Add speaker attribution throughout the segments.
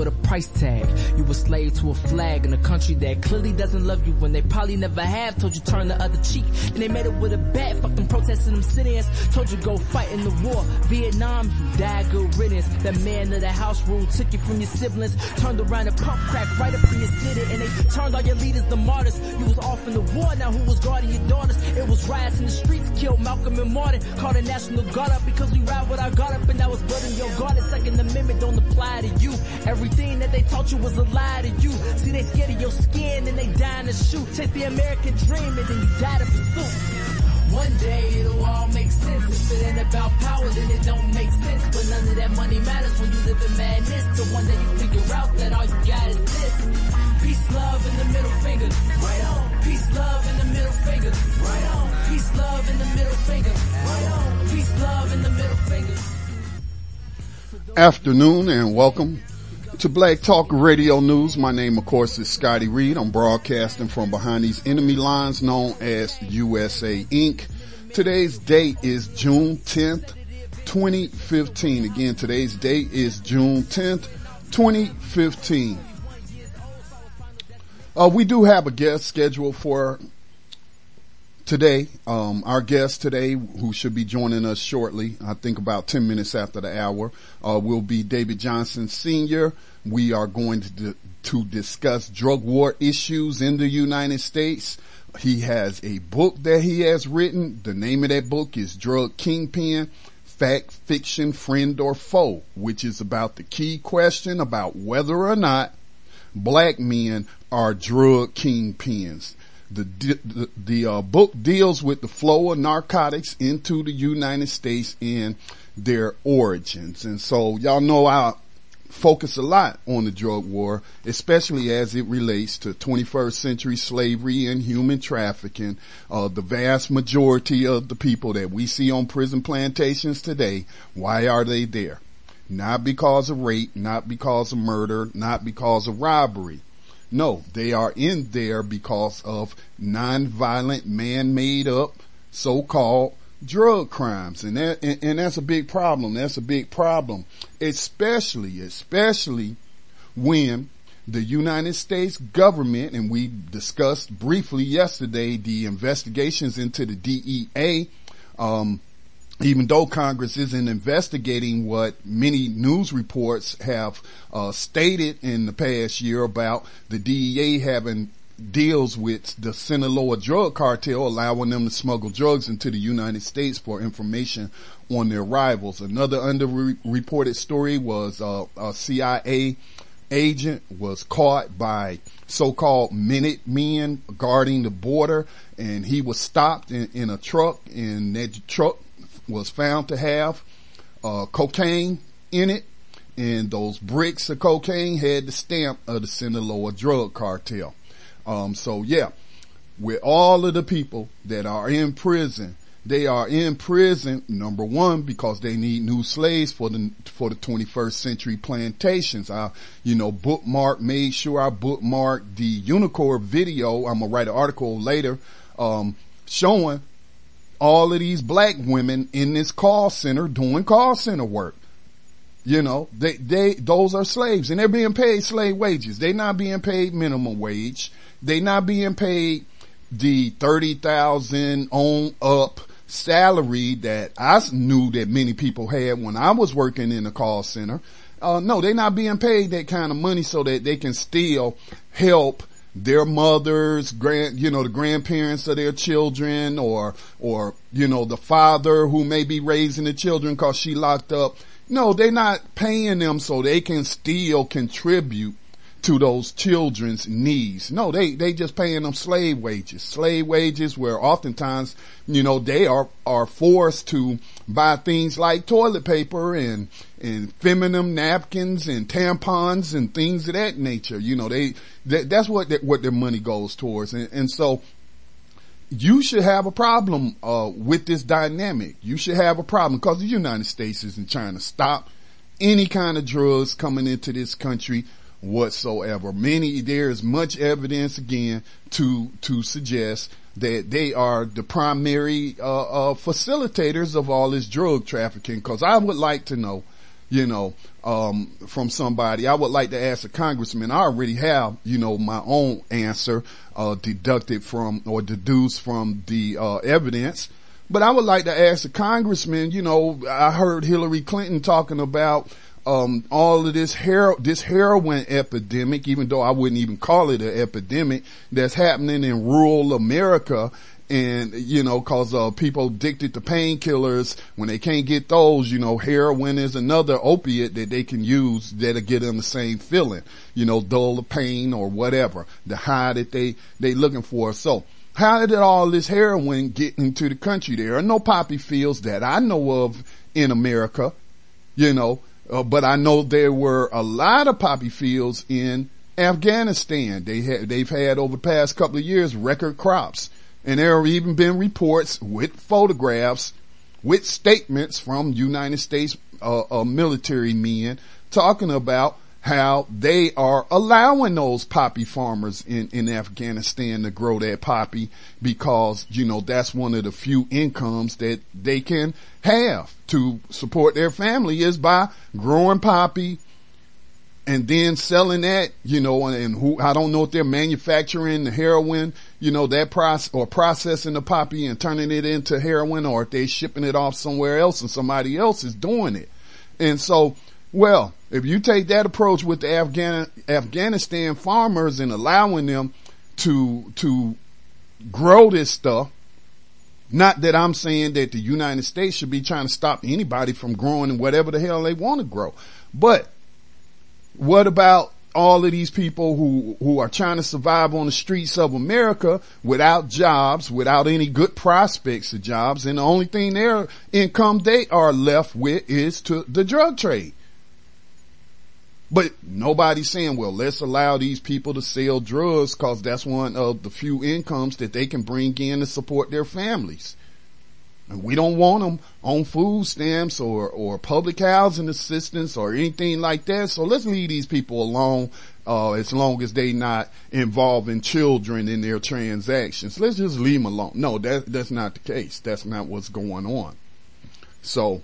Speaker 1: With a
Speaker 2: price tag. You a slave to a flag in a country that clearly doesn't love you when they probably never have. Told you turn the other cheek and they made it with a bat. Fuck them protesting them sit-ins. Told you go fight in the war. Vietnam, you died good riddance. That man of the house rule took you from your siblings. Turned around and pump crack right up in your city and they turned all your leaders to martyrs. You was off in the war, now who was guarding your daughters? It was riots in the streets, killed Malcolm and Martin. Called the National Guard up because we ride with our guard up and that was building your guard. Second Amendment don't apply to you. Everything that they taught you was a lie to you. See, they scared of your skin and they dying to shoot. The American dream and then you die to pursue. One day it'll all make sense. If it ain't about power, then it don't make sense. But none of that money matters when you live in madness. One you figure out that all you got is this. Peace, love, and the middle finger. Right on. Peace, love, and the middle finger. Right on. Peace, love, and the middle finger. Right on. Peace, love, and the middle finger.
Speaker 3: afternoon and welcome to Black Talk Radio News. My name, of course, is Scotty Reed. I'm broadcasting from behind these enemy lines known as USA Inc. Today's date is June 10th, 2015. Again, today's date is June 10th, 2015. Uh, we do have a guest scheduled for today. Um, our guest today, who should be joining us shortly, I think about 10 minutes after the hour, uh, will be David Johnson Sr. We are going to, to discuss drug war issues in the United States. He has a book that he has written. The name of that book is Drug Kingpin, Fact, Fiction, Friend or Foe, which is about the key question about whether or not black men are drug kingpins. The, the, the uh, book deals with the flow of narcotics into the United States and their origins. And so y'all know I focus a lot on the drug war, especially as it relates to 21st century slavery and human trafficking. Uh, the vast majority of the people that we see on prison plantations today, why are they there? Not because of rape, not because of murder, not because of robbery. No, they are in there because of nonviolent, man-made up, so-called drug crimes. And that, and, and that's a big problem. That's a big problem. Especially, especially when the United States government, and we discussed briefly yesterday the investigations into the DEA, um, even though Congress isn't investigating what many news reports have uh, stated in the past year about the DEA having deals with the Sinaloa drug cartel, allowing them to smuggle drugs into the United States for information on their rivals. Another underreported story was uh, a CIA agent was caught by so-called minute men guarding the border and he was stopped in, in a truck and that truck was found to have uh, cocaine in it, and those bricks of cocaine had the stamp of the Sinaloa drug cartel. Um, so yeah, with all of the people that are in prison, they are in prison, number one, because they need new slaves for the, for the 21st century plantations. I, you know, bookmark, made sure I bookmarked the UNICOR video. I'm gonna write an article later, um, showing all of these black women in this call center doing call center work. You know, they, they, those are slaves and they're being paid slave wages. They're not being paid minimum wage. They're not being paid the 30,000 on up salary that I knew that many people had when I was working in the call center. Uh, no, they're not being paid that kind of money so that they can still help their mothers, grand, you know, the grandparents of their children or, or, you know, the father who may be raising the children cause she locked up. No, they're not paying them so they can still contribute to those children's needs. No, they, they just paying them slave wages. Slave wages where oftentimes, you know, they are, are forced to buy things like toilet paper and, and feminine napkins and tampons and things of that nature. You know, they, that, that's what, that, what their money goes towards. And, and so, you should have a problem, uh, with this dynamic. You should have a problem because the United States isn't trying to stop any kind of drugs coming into this country whatsoever. Many, there's much evidence again to, to suggest that they are the primary, uh, uh, facilitators of all this drug trafficking. Cause I would like to know, you know, um, from somebody, I would like to ask a congressman. I already have, you know, my own answer, uh, deducted from or deduced from the, uh, evidence. But I would like to ask a congressman, you know, I heard Hillary Clinton talking about, um, all of this this heroin epidemic, even though I wouldn't even call it an epidemic that's happening in rural America. And, you know, cause, uh, people addicted to painkillers, when they can't get those, you know, heroin is another opiate that they can use that'll get them the same feeling, you know, dull the pain or whatever, the high that they, they looking for. So, how did all this heroin get into the country? There are no poppy fields that I know of in America, you know, uh, but I know there were a lot of poppy fields in Afghanistan. They had, they've had over the past couple of years record crops. And there have even been reports with photographs, with statements from United States uh, uh, military men talking about how they are allowing those poppy farmers in, in Afghanistan to grow that poppy because, you know, that's one of the few incomes that they can have to support their family is by growing poppy and then selling that, you know, and, and who, I don't know if they're manufacturing the heroin, you know, that process or processing the poppy and turning it into heroin or if they're shipping it off somewhere else and somebody else is doing it. And so, well, if you take that approach with the Afghan, Afghanistan farmers and allowing them to, to grow this stuff, not that I'm saying that the United States should be trying to stop anybody from growing whatever the hell they want to grow. But what about all of these people who, who are trying to survive on the streets of America without jobs, without any good prospects of jobs, and the only thing their income they are left with is to the drug trade. But nobody's saying, well, let's allow these people to sell drugs cause that's one of the few incomes that they can bring in to support their families. And we don't want them on food stamps or, or public housing assistance or anything like that. So let's leave these people alone, uh, as long as they not involving children in their transactions. Let's just leave them alone. No, that, that's not the case. That's not what's going on. So,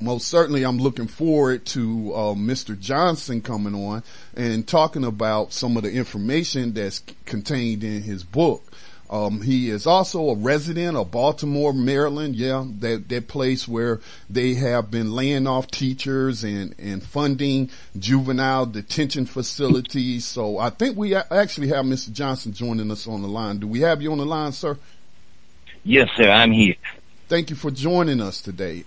Speaker 3: most certainly I'm looking forward to uh, Mr. Johnson coming on and talking about some of the information that's contained in his book. Um, he is also a resident of Baltimore, Maryland. Yeah, that that place where they have been laying off teachers and and funding juvenile detention facilities. So I think we actually have Mr. Johnson joining us on the line. Do we have you on the line, sir?
Speaker 4: Yes, sir. I'm here.
Speaker 3: Thank you for joining us today.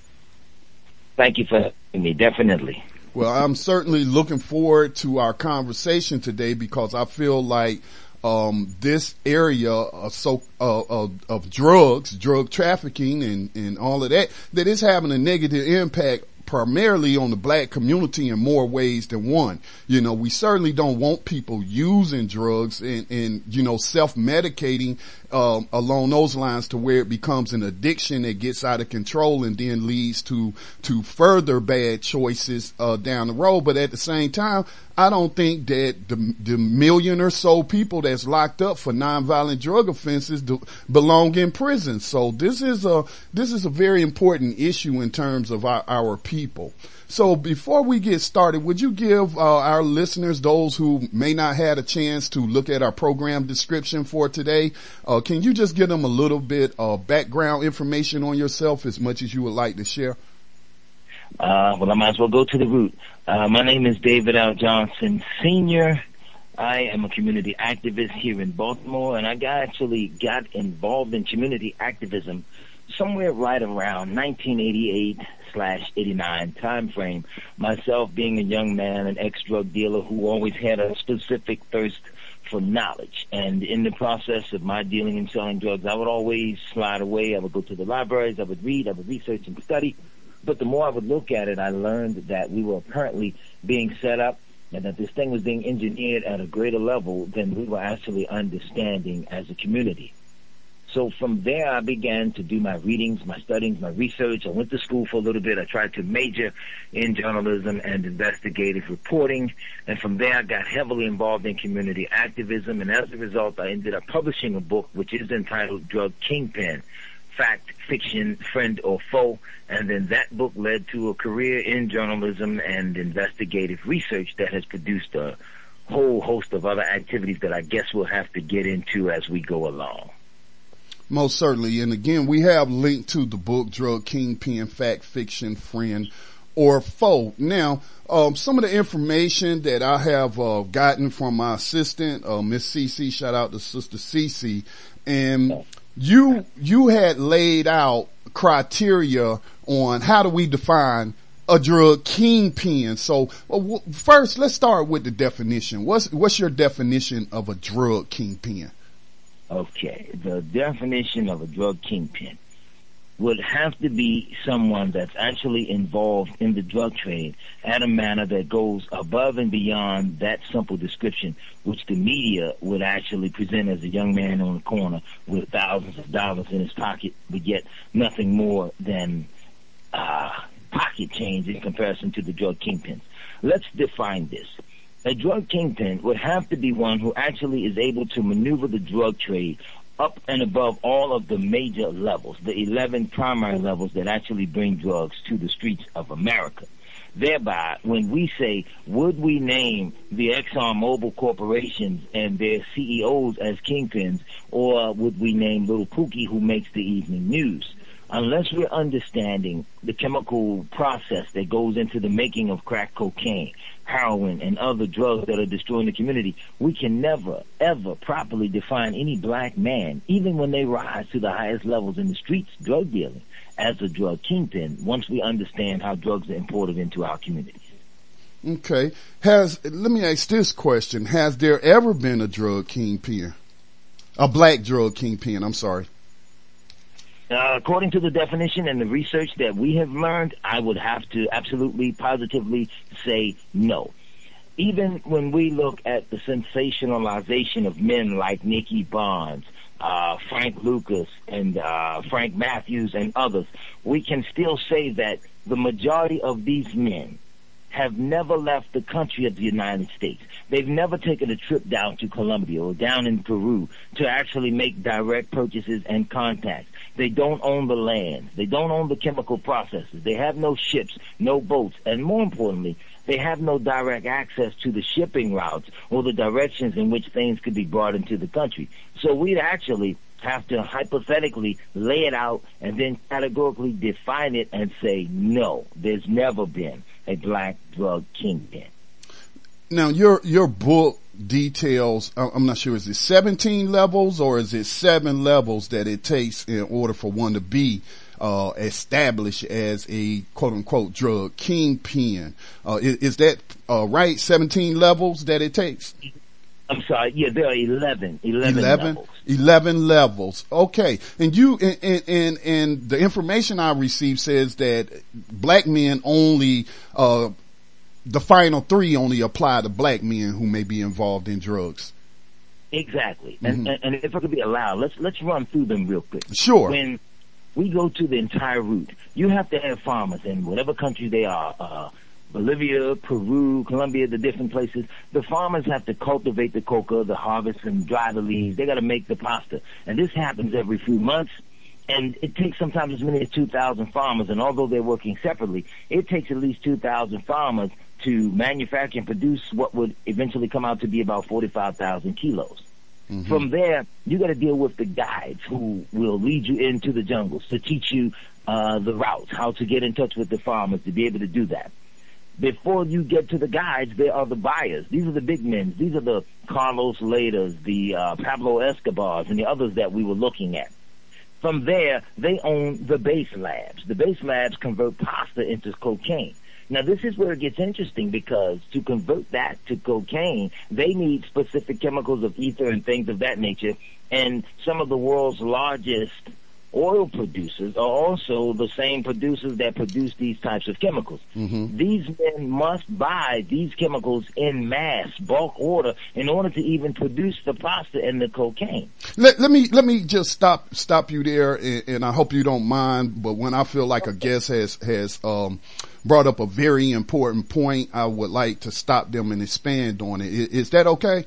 Speaker 4: Thank you for having me. Definitely.
Speaker 3: Well, I'm certainly looking forward to our conversation today because I feel like um, this area of so uh, of, of drugs, drug trafficking, and and all of that that is having a negative impact primarily on the black community in more ways than one. You know, we certainly don't want people using drugs and, and you know, self-medicating um, along those lines to where it becomes an addiction that gets out of control and then leads to to further bad choices uh, down the road. But at the same time, I don't think that the, the million or so people that's locked up for nonviolent drug offenses do, belong in prison. So this is a this is a very important issue in terms of our, our people. So before we get started, would you give uh, our listeners, those who may not had a chance to look at our program description for today, uh, can you just give them a little bit of background information on yourself as much as you would like to share?
Speaker 4: Uh, well, I might as well go to the root. Uh, my name is David L. Johnson Sr. I am a community activist here in Baltimore, and I actually got involved in community activism somewhere right around 1988 slash 89 time frame. Myself being a young man, an ex-drug dealer who always had a specific thirst for knowledge. And in the process of my dealing and selling drugs, I would always slide away. I would go to the libraries. I would read. I would research and study. But the more I would look at it, I learned that we were apparently being set up and that this thing was being engineered at a greater level than we were actually understanding as a community. So from there, I began to do my readings, my studies, my research. I went to school for a little bit. I tried to major in journalism and investigative reporting. And from there, I got heavily involved in community activism. And as a result, I ended up publishing a book which is entitled Drug Kingpin. Fact, fiction, friend or foe. And then that book led to a career in journalism and investigative research that has produced a whole host of other activities that I guess we'll have to get into as we go along.
Speaker 3: Most certainly. And again, we have linked to the book Drug Kingpin Fact Fiction Friend or Foe. Now, um, some of the information that I have uh, gotten from my assistant, uh, Miss CC, shout out to Sister CC, and you you had laid out criteria on how do we define a drug kingpin. So uh, first, let's start with the definition. What's what's your definition of a drug kingpin?
Speaker 4: Okay, the definition of a drug kingpin would have to be someone that's actually involved in the drug trade at a manner that goes above and beyond that simple description, which the media would actually present as a young man on the corner with thousands of dollars in his pocket, but yet nothing more than uh, pocket change in comparison to the drug kingpins. Let's define this a drug kingpin would have to be one who actually is able to maneuver the drug trade up and above all of the major levels, the 11 primary levels that actually bring drugs to the streets of America. Thereby, when we say, would we name the Exxon Mobil corporations and their CEOs as kingpins, or would we name Little Pookie who makes the evening news? Unless we're understanding the chemical process that goes into the making of crack cocaine, heroin, and other drugs that are destroying the community, we can never, ever properly define any black man, even when they rise to the highest levels in the streets, drug dealing, as a drug kingpin once we understand how drugs are imported into our communities.
Speaker 3: Okay. Has, let me ask this question. Has there ever been a drug kingpin? A black drug kingpin, I'm sorry.
Speaker 4: Uh, according to the definition and the research that we have learned, I would have to absolutely positively say no. Even when we look at the sensationalization of men like Nicky Barnes, uh, Frank Lucas, and uh, Frank Matthews, and others, we can still say that the majority of these men have never left the country of the United States. They've never taken a trip down to Colombia or down in Peru to actually make direct purchases and contacts. They don't own the land. They don't own the chemical processes. They have no ships, no boats, and more importantly, they have no direct access to the shipping routes or the directions in which things could be brought into the country. So we'd actually have to hypothetically lay it out and then categorically define it and say, no, there's never been a black drug kingpin.
Speaker 3: Now your, your book details, I'm not sure, is it 17 levels or is it seven levels that it takes in order for one to be uh, established as a quote unquote drug kingpin? Uh, is, is, that uh, right? 17 levels that it takes?
Speaker 4: I'm sorry. Yeah, there are 11. 11,
Speaker 3: 11
Speaker 4: levels.
Speaker 3: 11 levels. Okay. And you, and, and, and the information I received says that black men only, uh, the final three only apply to black men who may be involved in drugs.
Speaker 4: Exactly. And, and, and if I could be allowed, let's let's run through them real quick.
Speaker 3: Sure.
Speaker 4: When we go to the entire route, you have to have farmers in whatever country they are, uh, Bolivia, Peru, Colombia, the different places. The farmers have to cultivate the coca, the harvest, and dry the leaves. They got to make the pasta, and this happens every few months. And it takes sometimes as many as 2,000 farmers, and although they're working separately, it takes at least 2,000 farmers to manufacture and produce what would eventually come out to be about 45,000 kilos. From there, you got to deal with the guides who will lead you into the jungles to teach you uh, the routes, how to get in touch with the farmers to be able to do that. Before you get to the guides, there are the buyers. These are the big men. These are the Carlos Lehders, the uh, Pablo Escobars, and the others that we were looking at. From there, they own the base labs. The base labs convert pasta into cocaine. Now this is where it gets interesting because to convert that to cocaine, they need specific chemicals of ether and things of that nature. And some of the world's largest oil producers are also the same producers that produce these types of chemicals. These men must buy these chemicals in mass, bulk order, in order to even produce the pasta and the cocaine.
Speaker 3: Let, let me let me just stop stop you there, and, and I hope you don't mind. But when I feel like a guest has has um, brought up a very important point, I would like to stop them and expand on it. Is, Is that okay?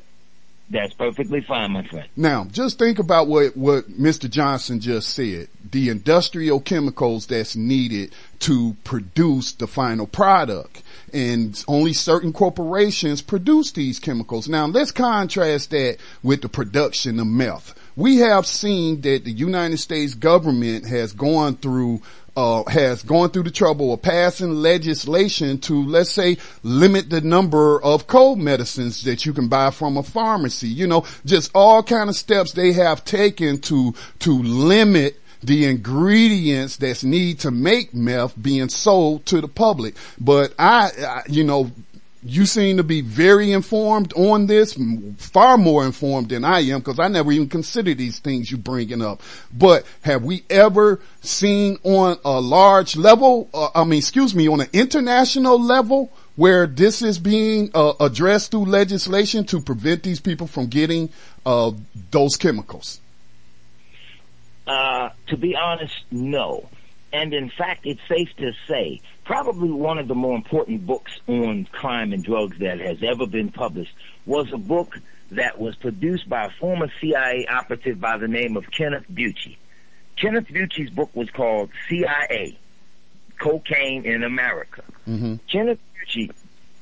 Speaker 4: That's perfectly fine, my friend.
Speaker 3: Now, just think about what, what Mr. Johnson just said. The industrial chemicals that's needed to produce the final product. And only certain corporations produce these chemicals. Now, let's contrast that with the production of meth. We have seen that the United States government has gone through uh, has gone through the trouble of passing legislation to, let's say, limit the number of cold medicines that you can buy from a pharmacy. You know, just all kind of steps they have taken to, to limit the ingredients that's need to make meth being sold to the public. But I, I you know, you seem to be very informed on this, far more informed than I am, because I never even considered these things you bringing up. But have we ever seen on a large level, uh, I mean, excuse me, on an international level, where this is being uh, addressed through legislation to prevent these people from getting uh, those chemicals?
Speaker 4: Uh, to be honest, no. And in fact, it's safe to say probably one of the more important books on crime and drugs that has ever been published was a book that was produced by a former CIA operative by the name of Kenneth Bucci. Kenneth Bucci's book was called CIA, Cocaine in America. Mm-hmm. Kenneth Bucci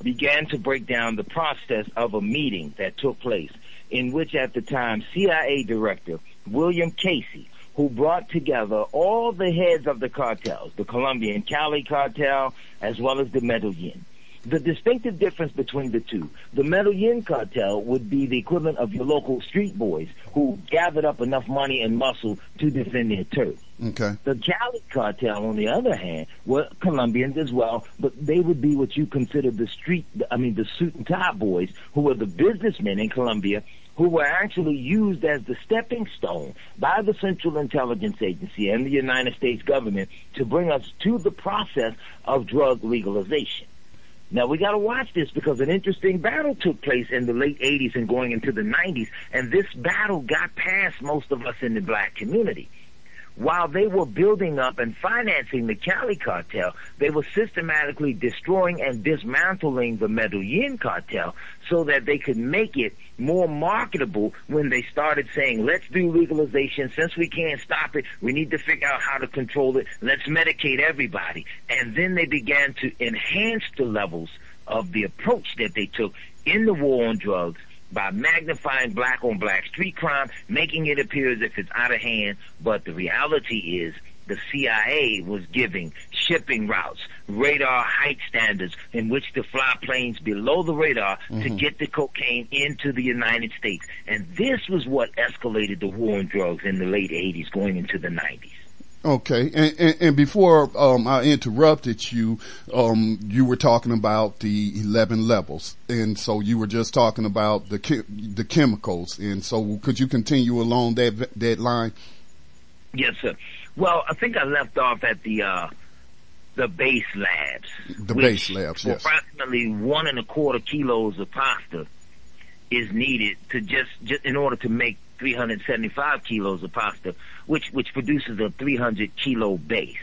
Speaker 4: began to break down the process of a meeting that took place in which at the time CIA director William Casey, who brought together all the heads of the cartels, the Colombian Cali cartel as well as the Medellin. The distinctive difference between the two, the Medellin cartel would be the equivalent of your local street boys who gathered up enough money and muscle to defend their turf.
Speaker 3: Okay.
Speaker 4: The Cali cartel, on the other hand, were Colombians as well, but they would be what you consider the street, I mean, the suit and tie boys, who were the businessmen in Colombia, who were actually used as the stepping stone by the Central Intelligence Agency and the United States government to bring us to the process of drug legalization. Now we got to watch this because an interesting battle took place in the late 80s and going into the 90s, and this battle got past most of us in the black community. While they were building up and financing the Cali cartel, they were systematically destroying and dismantling the Medellin cartel so that they could make it more marketable when they started saying, let's do legalization. Since we can't stop it, we need to figure out how to control it. Let's medicate everybody. And then they began to enhance the levels of the approach that they took in the war on drugs by magnifying black on black street crime, making it appear as if it's out of hand. But the reality is the CIA was giving shipping routes, radar height standards in which to fly planes below the radar to mm-hmm. get the cocaine into the United States. And this was what escalated the war on drugs in the late 80s going into the 90s.
Speaker 3: Okay, and, and, and before um, I interrupted you, um, you were talking about the eleven levels, and so you were just talking about the the chemicals, and so could you continue along that that line?
Speaker 4: Yes, sir. Well, I think I left off at the uh, the base labs.
Speaker 3: The base labs, yes.
Speaker 4: Approximately one and a quarter kilos of pasta is needed to just, just in order to make 375 kilos of pasta, which which produces a 300 kilo base.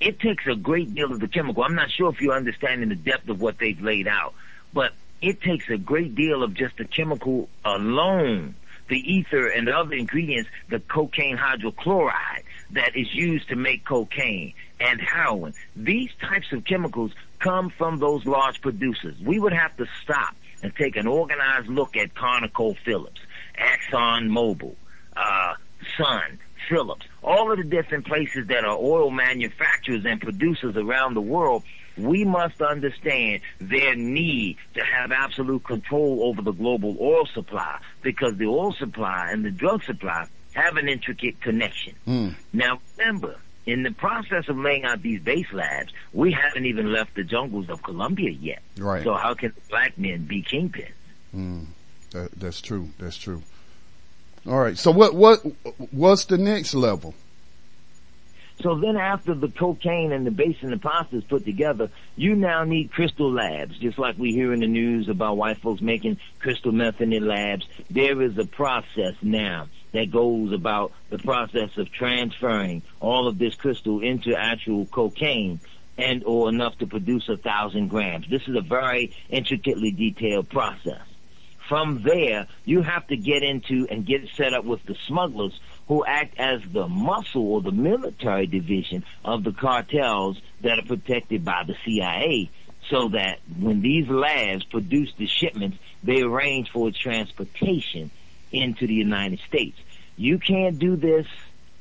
Speaker 4: It takes a great deal of the chemical. I'm not sure if you're understanding the depth of what they've laid out, but it takes a great deal of just the chemical alone, the ether and the other ingredients, the cocaine hydrochloride that is used to make cocaine and heroin. These types of chemicals come from those large producers. We would have to stop and take an organized look at ConocoPhillips, Exxon Mobil, uh, Sun, Phillips, all of the different places that are oil manufacturers and producers around the world, we must understand their need to have absolute control over the global oil supply because the oil supply and the drug supply have an intricate connection.
Speaker 3: Mm.
Speaker 4: Now remember, in the process of laying out these base labs, we haven't even left the jungles of Colombia yet.
Speaker 3: Right.
Speaker 4: So how can black men be kingpins?
Speaker 3: Mm. That, that's true. That's true. All right. So what what what's the next level?
Speaker 4: So then after the cocaine and the base and the pasta is put together, you now need crystal labs, just like we hear in the news about white folks making crystal meth in their labs. There is a process now that goes about the process of transferring all of this crystal into actual cocaine and or enough to produce a thousand grams. This is a very intricately detailed process. From there, you have to get into and get set up with the smugglers who act as the muscle or the military division of the cartels that are protected by the CIA so that when these labs produce the shipments, they arrange for transportation into the United States. You can't do this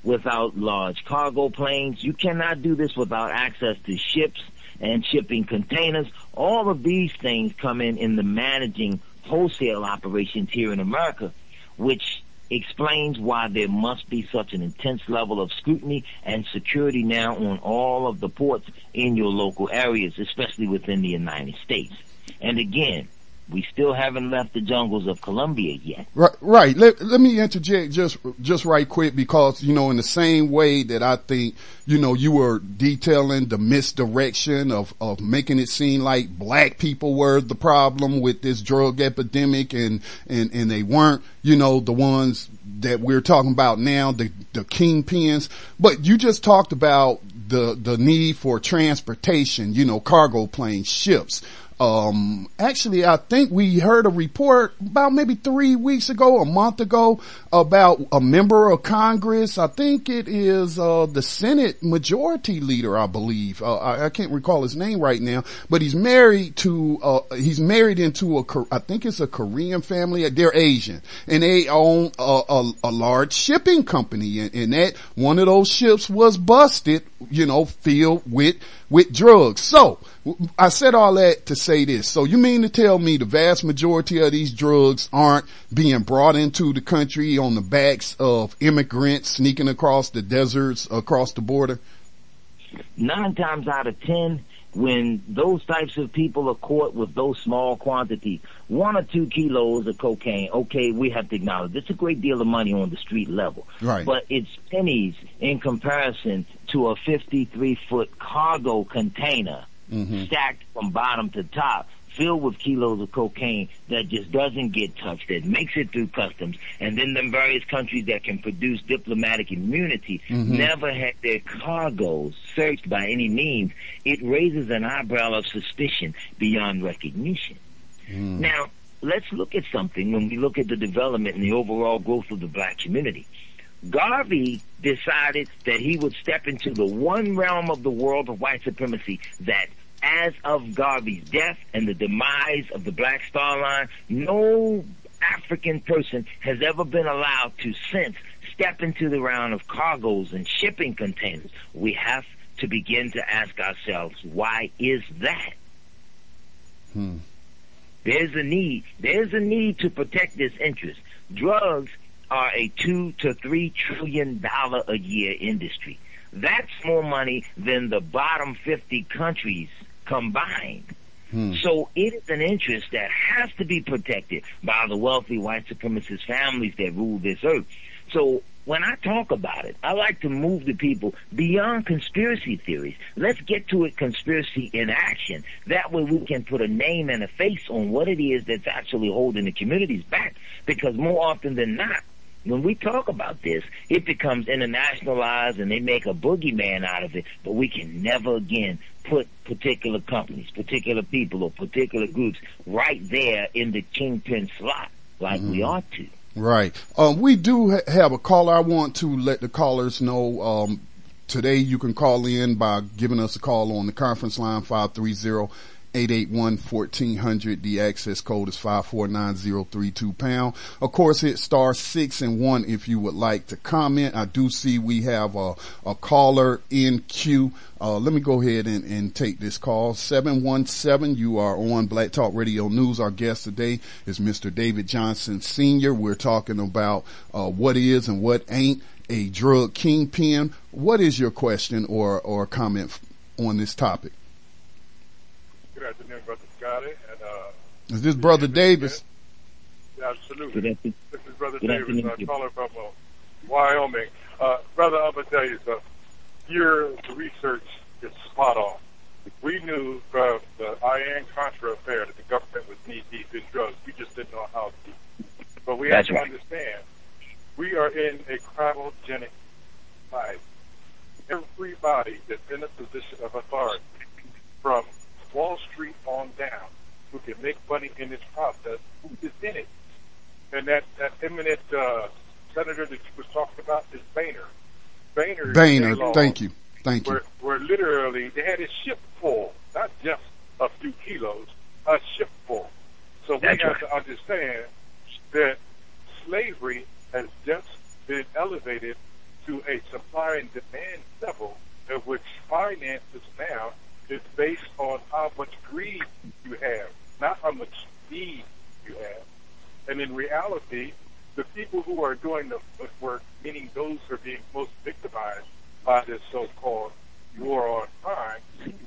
Speaker 4: without large cargo planes. You cannot do this without access to ships and shipping containers. All of these things come in in the managing wholesale operations here in America, which explains why there must be such an intense level of scrutiny and security now on all of the ports in your local areas, especially within the United States. And again, we still haven't left the jungles of Colombia yet.
Speaker 3: Right, right. Let, let me interject just, just right quick because, you know, in the same way that I think, you know, you were detailing the misdirection of, of making it seem like black people were the problem with this drug epidemic and, and, and they weren't, you know, the ones that we're talking about now, the, the kingpins. But you just talked about the, the need for transportation, you know, cargo planes, ships um, actually, I think we heard a report about maybe three weeks ago, a month ago, about a member of Congress. I think it is uh, the Senate Majority Leader, I believe. Uh, I, I, can't recall his name right now, but he's married to. Uh, he's married into a. I think it's a Korean family. They're Asian, and they own a, a, a large shipping company, and, and that one of those ships was busted. You know, filled with with drugs. So I said all that to say this. So you mean to tell me the vast majority of these drugs aren't being brought into the country on the backs of immigrants sneaking across the deserts, across the border?
Speaker 4: Nine times out of ten, when those types of people are caught with those small quantities, one or two kilos of cocaine, okay, we have to acknowledge it's a great deal of money on the street level.
Speaker 3: Right.
Speaker 4: But it's pennies in comparison to a 53 foot cargo container
Speaker 3: mm-hmm.
Speaker 4: stacked from bottom to top filled with kilos of cocaine that just doesn't get touched, that makes it through customs, and then the various countries that can produce diplomatic immunity
Speaker 3: mm-hmm.
Speaker 4: never had their cargoes searched by any means, it raises an eyebrow of suspicion beyond recognition.
Speaker 3: Mm.
Speaker 4: Now, let's look at something when we look at the development and the overall growth of the black community. Garvey decided that he would step into the one realm of the world of white supremacy that as of Garvey's death and the demise of the Black Star Line, no African person has ever been allowed to since step into the round of cargoes and shipping containers. We have to begin to ask ourselves, why is that?
Speaker 3: Hmm.
Speaker 4: There's a need. There's a need to protect this interest. Drugs are a two to three trillion dollar a year industry. That's more money than the bottom 50 countries combined.
Speaker 3: Hmm.
Speaker 4: So it is an interest that has to be protected by the wealthy white supremacist families that rule this earth. So when I talk about it, I like to move the people beyond conspiracy theories. Let's get to it conspiracy in action. That way we can put a name and a face on what it is that's actually holding the communities back. Because more often than not, when we talk about this, it becomes internationalized and they make a boogeyman out of it, but we can never again put particular companies, particular people, or particular groups right there in the kingpin slot like we ought to.
Speaker 3: Right. Um, we do ha- have a caller. I want to let the callers know, um, today you can call in by giving us a call on the conference line 530 881-1400. The access code is 549032 pound. Of course, hit star six and one if you would like to comment. I do see we have a, a caller in queue. Uh, let me go ahead and, and take this call. 717, you are on Black Talk Radio News. Our guest today is Mr. David Johnson Sr. We're talking about, uh, what is and what ain't a drug kingpin. What is your question or, or comment on this topic?
Speaker 5: Good afternoon, Brother Scotty. And, uh,
Speaker 3: Is this Brother Davis?
Speaker 5: yeah, absolutely.
Speaker 4: Good afternoon.
Speaker 5: This is Brother
Speaker 4: Good
Speaker 5: Davis,
Speaker 4: afternoon.
Speaker 5: uh, calling from uh, Wyoming. Uh, brother, I'm going to tell you something. Your research is spot on. We knew from the Iran Contra affair that the government was knee deep in drugs. We just didn't know how deep. But we
Speaker 4: That's
Speaker 5: have to
Speaker 4: right.
Speaker 5: understand we are in a cryogenic society. Everybody that's in a position of authority, from Wall Street on down, who can make money in this process, who is in it. And that, that eminent uh, senator that you was talking about is Boehner. Boehner.
Speaker 3: Boehner, thank you. Thank you.
Speaker 5: Where, where literally they had a ship full, not just a few kilos, a ship full. So we
Speaker 4: That's
Speaker 5: have
Speaker 4: right.
Speaker 5: to understand that slavery has just been elevated to a supply and demand level at which finances now is based on how much greed you have, not how much need you have. And in reality, the people who are doing the work, meaning those who are being most victimized by this so-called war on crime,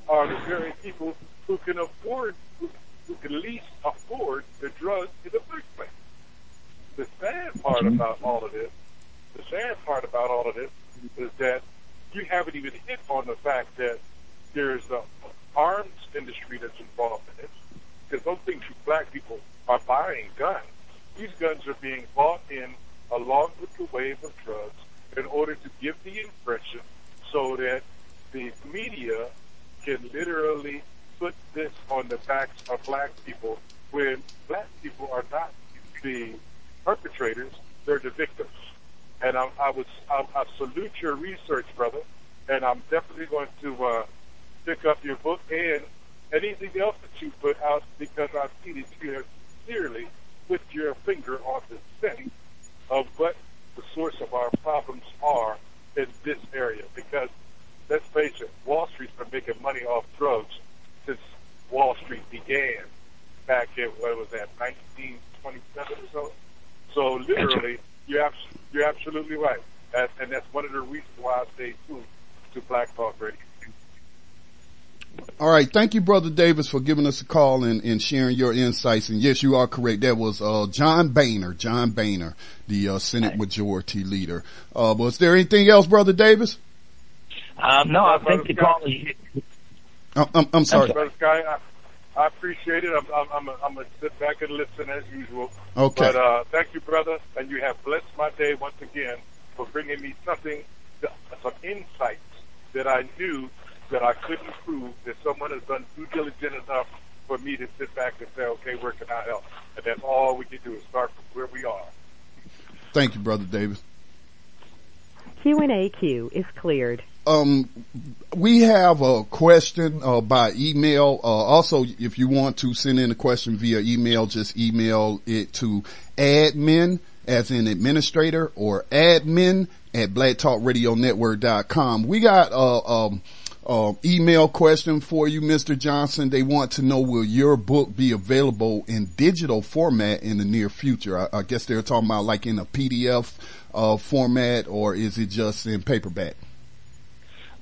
Speaker 5: are the very people who can afford, who, who can least afford the drugs in the first place. The sad part mm-hmm. about all of this, the sad part about all of this is that you haven't even hit on the fact that there's a arms industry that's involved in this. Because those things black people are buying guns. These guns are being bought in along with the wave of drugs in order to give the impression so that the media can literally put this on the backs of black people when black people are not the perpetrators, they're the victims. And I, I I, I salute your research, brother, and I'm definitely going to uh, pick up your book and anything else that you put out because I've seen it here clearly put your finger on the thing of what the source of our problems are in this area. Because let's face it, Wall Street's been making money off drugs since Wall Street began back in what was that, 1927 or so. So literally, you're abs- you're absolutely right, and, and that's one of the reasons why I stay tuned to Black Talk Radio.
Speaker 3: All right. Thank you, Brother Davis, for giving us a call and, and sharing your insights. And yes, you are correct. That was, uh, John Boehner, John Boehner, the, uh, Senate Majority Leader. Uh, was there anything else, Brother Davis?
Speaker 4: Um, no, I
Speaker 5: Brother
Speaker 4: think the
Speaker 5: Scott.
Speaker 4: call is
Speaker 3: Uh, I'm, I'm sorry.
Speaker 5: Brother Sky, I, I appreciate it. I'm, I'm, I'm, I'm going to sit back and listen as usual.
Speaker 3: Okay.
Speaker 5: But uh, thank you, brother, and you have blessed my day once again for bringing me something, some insights that I knew that I couldn't prove. That someone has done due diligent enough for me to sit back and say, okay, where can I help? And that's all we can do is start from where we are.
Speaker 3: Thank you, Brother Davis.
Speaker 6: Q&A queue is cleared.
Speaker 3: um, we have a question uh, by email. Uh, also, if you want to send in a question via email, just email it to admin as in administrator or admin at blacktalkradionetwork.com. We got a, um, uh, email question for you, Mr. Johnson. They want to know, will your book be available in digital format in the near future? I, I guess they're talking about like in a PDF, uh, format or is it just in paperback?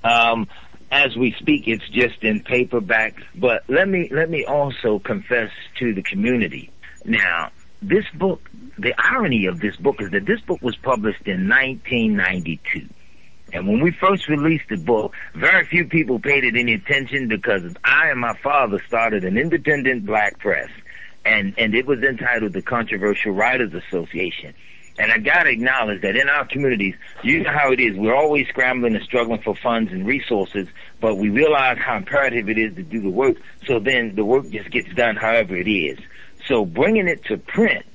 Speaker 4: Um, as we speak, it's just in paperback. But let me let me also confess to the community. Now, this book the irony of this book is that this book was published in 1992. And when we first released the book, very few people paid it any attention because I and my father started an independent black press. And, and it was entitled the Controversial Writers Association. And I gotta acknowledge that in our communities, you know how it is. We're always scrambling and struggling for funds and resources, but we realize how imperative it is to do the work. So then the work just gets done however it is. So bringing it to print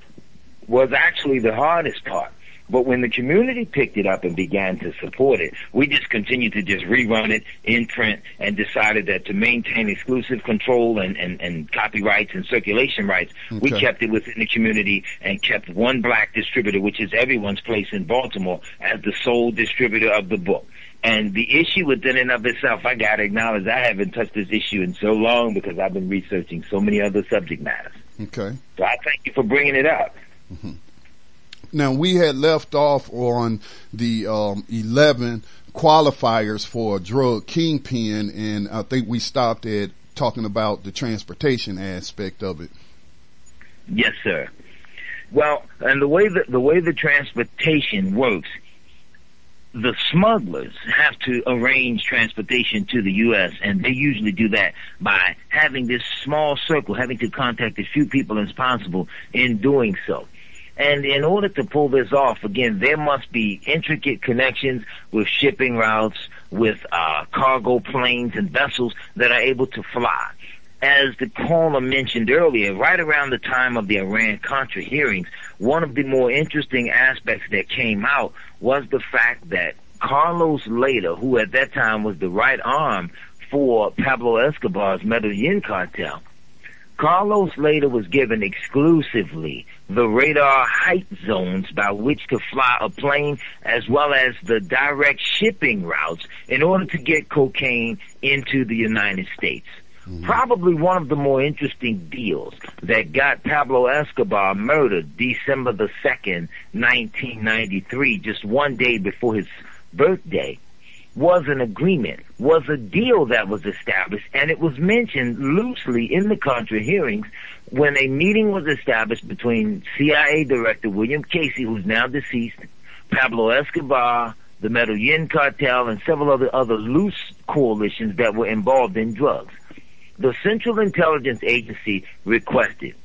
Speaker 4: was actually the hardest part. But when the community picked it up and began to support it, we just continued to just rerun it in print and decided that to maintain exclusive control and, and, and copyrights and circulation rights, we kept it within the community and kept one black distributor, which is everyone's place in Baltimore, as the sole distributor of the book. And the issue within and of itself, I gotta acknowledge I haven't touched this issue in so long because I've been researching so many other subject matters.
Speaker 3: Okay.
Speaker 4: So I thank you for bringing it up. Mm-hmm.
Speaker 3: Now we had left off on the um, 11 qualifiers for a drug kingpin, and I think we stopped at talking about the transportation aspect of it.
Speaker 4: Yes, sir. Well, and the way that the way the transportation works, the smugglers have to arrange transportation to the U.S. and they usually do that by having this small circle, having to contact as few people as possible in doing so. And in order to pull this off, again, there must be intricate connections with shipping routes, with uh, cargo planes and vessels that are able to fly. As the caller mentioned earlier, right around the time of the Iran-Contra hearings, one of the more interesting aspects that came out was the fact that Carlos Lehder, who at that time was the right arm for Pablo Escobar's Medellin cartel, Carlos Lehder was given exclusively the radar height zones by which to fly a plane as well as the direct shipping routes in order to get cocaine into the United States. Hmm. Probably one of the more interesting deals that got Pablo Escobar murdered December the 2nd, 1993, just one day before his birthday, was an agreement, was a deal that was established, and it was mentioned loosely in the Contra hearings when a meeting was established between CIA Director William Casey, who's now deceased, Pablo Escobar, the Medellin cartel, and several other other loose coalitions that were involved in drugs. The Central Intelligence Agency requested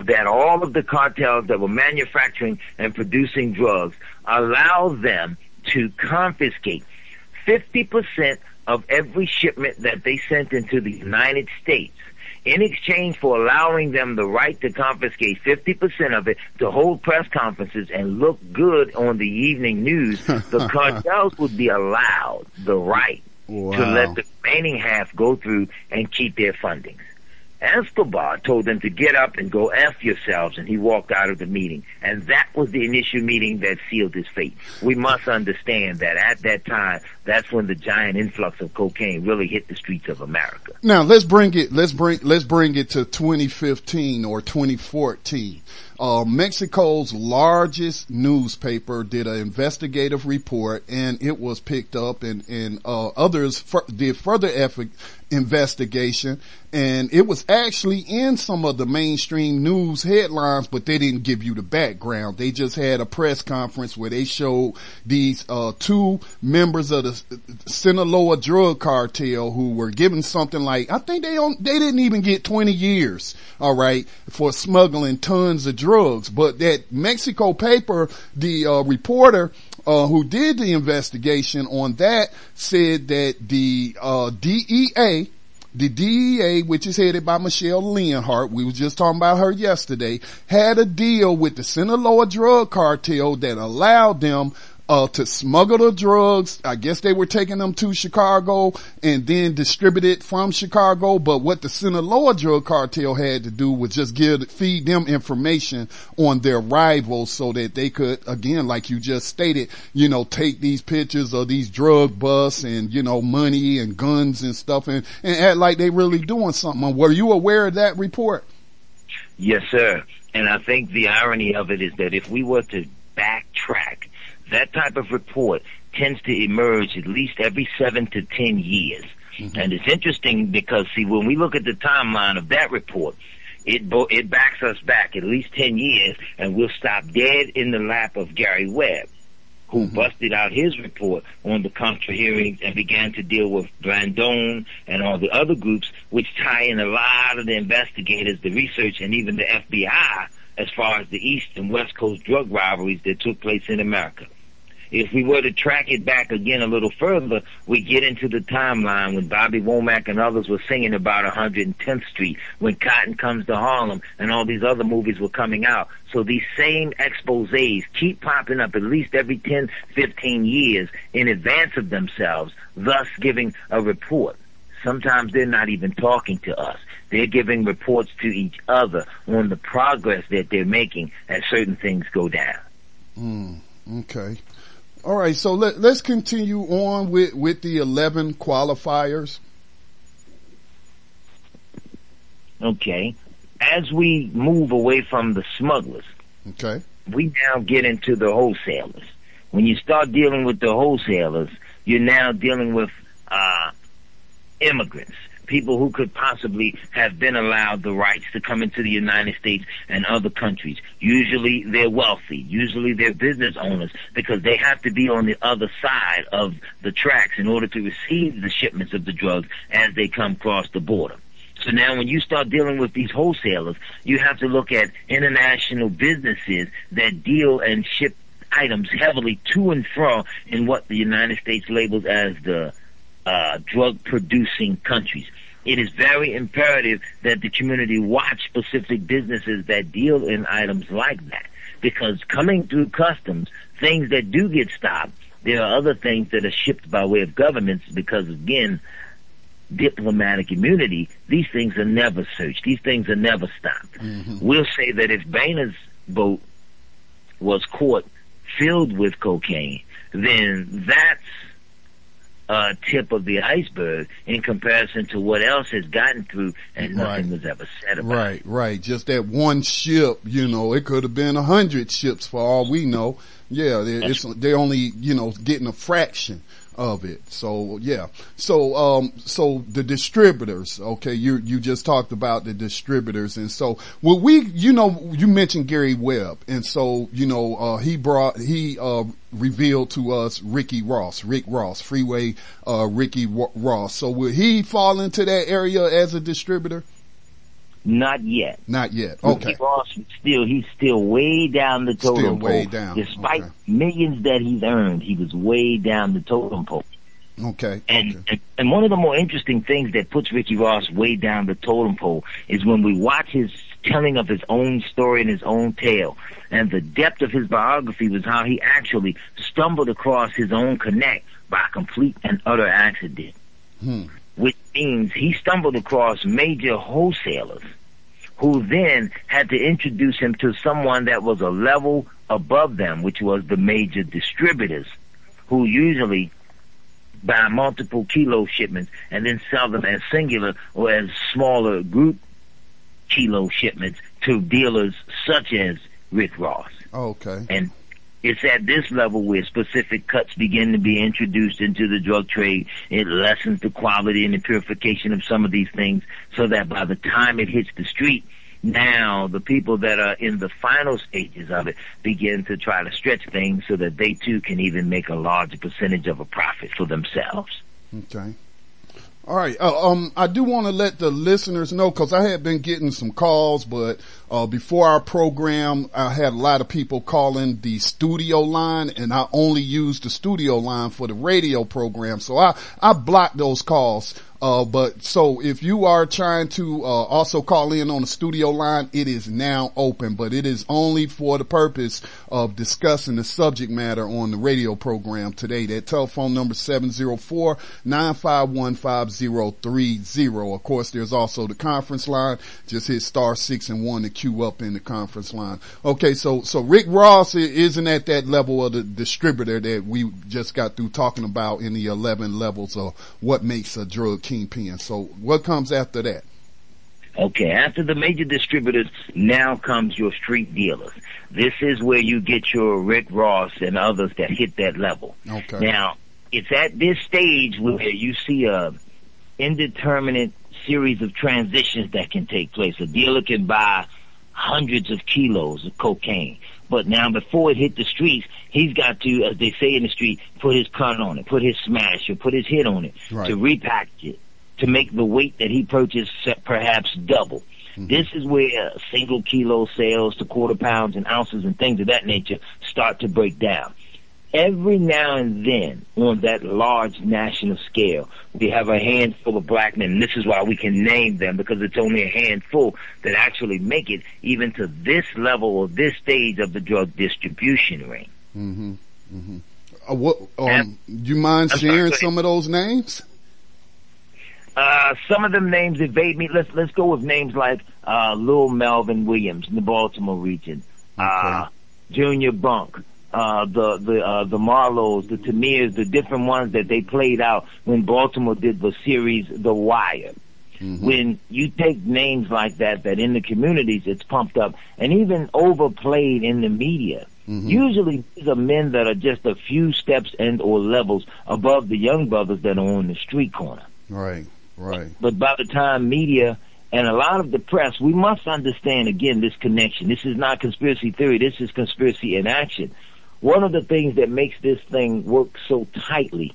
Speaker 4: that all of the cartels that were manufacturing and producing drugs allow them to confiscate 50% of every shipment that they sent into the United States in exchange for allowing them the right to confiscate 50% of it to hold press conferences and look good on the evening news, the cartels would be allowed the right to let the remaining half go through and keep their fundings. Escobar told them to get up and go F yourselves, and he walked out of the meeting. And that was the initial meeting that sealed his fate. We must understand that at that time, that's when the giant influx of cocaine really hit the streets of America.
Speaker 3: Now let's bring it. Let's bring let's bring it to 2015 or 2014. Uh, Mexico's largest newspaper did an investigative report, and it was picked up, and and uh, others fur- did further effort investigation, and it was actually in some of the mainstream news headlines, but they didn't give you the background. They just had a press conference where they showed these uh, two members of the Sinaloa drug cartel who were given something like I think they don't they didn't even get 20 years, all right, for smuggling tons of drugs. But that Mexico paper, the uh, reporter uh, who did the investigation on that said that the uh, DEA the DEA, which is headed by Michele Leonhart, we was just talking about her yesterday, had a deal with the Sinaloa drug cartel that allowed them uh, to smuggle the drugs. I guess they were taking them to Chicago and then distribute it from Chicago. But what the Sinaloa drug cartel had to do was just give, feed them information on their rivals so that they could, again, like you just stated, you know, take these pictures of these drug busts and, you know, money and guns and stuff and, and act like they really doing something. Were you aware of that report?
Speaker 4: Yes, sir. And I think the irony of it is that if we were to backtrack, that type of report tends to emerge at least every seven to ten years. Mm-hmm. And it's interesting because, see, when we look at the timeline of that report, it bo- it backs us back at least 10 years and we'll stop dead in the lap of Gary Webb who mm-hmm. busted out his report on the Contra hearings and began to deal with Blandón and all the other groups, which tie in a lot of the investigators, the research, and even the FBI as far as the East and West Coast drug rivalries that took place in America. If we were to track it back again a little further, we get into the timeline when Bobby Womack and others were singing about 110th Street, when Cotton Comes to Harlem, and all these other movies were coming out. So these same exposés keep popping up at least every 10, 15 years in advance of themselves, thus giving a report. Sometimes they're not even talking to us. They're giving reports to each other on the progress that they're making as certain things go down.
Speaker 3: Mm, okay. All right, so let, let's continue on with, with the 11 qualifiers.
Speaker 4: Okay. As we move away from the smugglers,
Speaker 3: Okay.
Speaker 4: we now get into the wholesalers. When you start dealing with the wholesalers, you're now dealing with uh, immigrants, people who could possibly have been allowed the rights to come into the United States and other countries. Usually they're wealthy. Usually they're business owners because they have to be on the other side of the tracks in order to receive the shipments of the drugs as they come across the border. So now when you start dealing with these wholesalers, you have to look at international businesses that deal and ship items heavily to and fro in what the United States labels as the uh, drug producing countries. It is very imperative that the community watch specific businesses that deal in items like that. Because coming through customs, things that do get stopped, there are other things that are shipped by way of governments because again, diplomatic immunity, these things are never searched. These things are never stopped. Mm-hmm. We'll say that if Boehner's boat was caught filled with cocaine, then that's a tip of the iceberg in comparison to what else has gotten through and nothing
Speaker 3: Right.
Speaker 4: was ever said about it.
Speaker 3: Right, right. Just that one ship, you know, it could have been a hundred ships for all we know. Yeah, they- it's, they're only, you know, getting a fraction of it. So yeah. So, um, so the distributors, okay, you, you just talked about the distributors. And so, well, we, you know, you mentioned Gary Webb. And so, you know, uh, he brought, he, uh, revealed to us Ricky Ross, Rick Ross, Freeway, uh, Ricky Ross. So will he fall into that area as a distributor?
Speaker 4: Not yet.
Speaker 3: Not yet.
Speaker 4: Ricky
Speaker 3: Okay.
Speaker 4: Ross still he's still way down the totem
Speaker 3: Still
Speaker 4: pole.
Speaker 3: way down.
Speaker 4: Despite
Speaker 3: Okay.
Speaker 4: millions that he's earned, he was way down the totem pole.
Speaker 3: Okay.
Speaker 4: And,
Speaker 3: okay.
Speaker 4: and and one of the more interesting things that puts Ricky Ross way down the totem pole is when we watch his telling of his own story and his own tale. And the depth of his biography was how he actually stumbled across his own connect by complete and utter accident.
Speaker 3: Hmm.
Speaker 4: Which means he stumbled across major wholesalers who then had to introduce him to someone that was a level above them, which was the major distributors, who usually buy multiple kilo shipments and then sell them as singular or as smaller group kilo shipments to dealers such as Rick Ross.
Speaker 3: Okay.
Speaker 4: And it's at this level where specific cuts begin to be introduced into the drug trade. It lessens the quality and the purification of some of these things so that by the time it hits the street, now the people that are in the final stages of it begin to try to stretch things so that they too can even make a larger percentage of a profit for themselves.
Speaker 3: Okay. All right. Uh, um, I do want to let the listeners know because I had been getting some calls, but uh, before our program, I had a lot of people calling the studio line, and I only use the studio line for the radio program, so I I blocked those calls. Uh, but so if you are trying to, uh, also call in on the studio line, it is now open, but it is only for the purpose of discussing the subject matter on the radio program today. That telephone number 704-951-5030. Of course, there's also the conference line. Just hit star six and one to queue up in the conference line. Okay. So, so Rick Ross isn't at that level of the distributor that we just got through talking about in the 11 levels of what makes a drug kingpin. So what comes after that?
Speaker 4: Okay, after the major distributors, now comes your street dealers. This is where you get your Rick Ross and others that hit that level.
Speaker 3: Okay.
Speaker 4: Now, it's at this stage where you see a indeterminate series of transitions that can take place. A dealer can buy hundreds of kilos of cocaine. But now before it hit the streets, he's got to, as they say in the street, put his cut on it, put his smash or put his hit on it
Speaker 3: Right.
Speaker 4: to repackage it, to make the weight that he purchased perhaps double. Mm-hmm. This is where uh, single kilo sales to quarter pounds and ounces and things of that nature start to break down. Every now and then, on that large national scale, we have a handful of black men, this is why we can name them because it's only a handful that actually make it even to this level or this stage of the drug distribution ring.
Speaker 3: hmm hmm Uh, what, um,
Speaker 4: And-
Speaker 3: you mind
Speaker 4: I'm sorry,
Speaker 3: sharing
Speaker 4: go
Speaker 3: some of those names?
Speaker 4: Uh, some of them names evade me. Let's let's go with names like uh, Lil Melvin Williams in the Baltimore region, uh, Junior Bunk, uh, the the uh, the Marlos, the Tamirs, the different ones that they played out when Baltimore did the series The Wire. When you take names like that, that in the communities it's pumped up and even overplayed in the media. Usually these are men that are just a few steps and or levels above the young brothers that are on the street corner
Speaker 3: Right, right.
Speaker 4: but by the time media and a lot of the press, we must understand again this connection. This is not conspiracy theory. This is conspiracy in action. One of the things that makes this thing work so tightly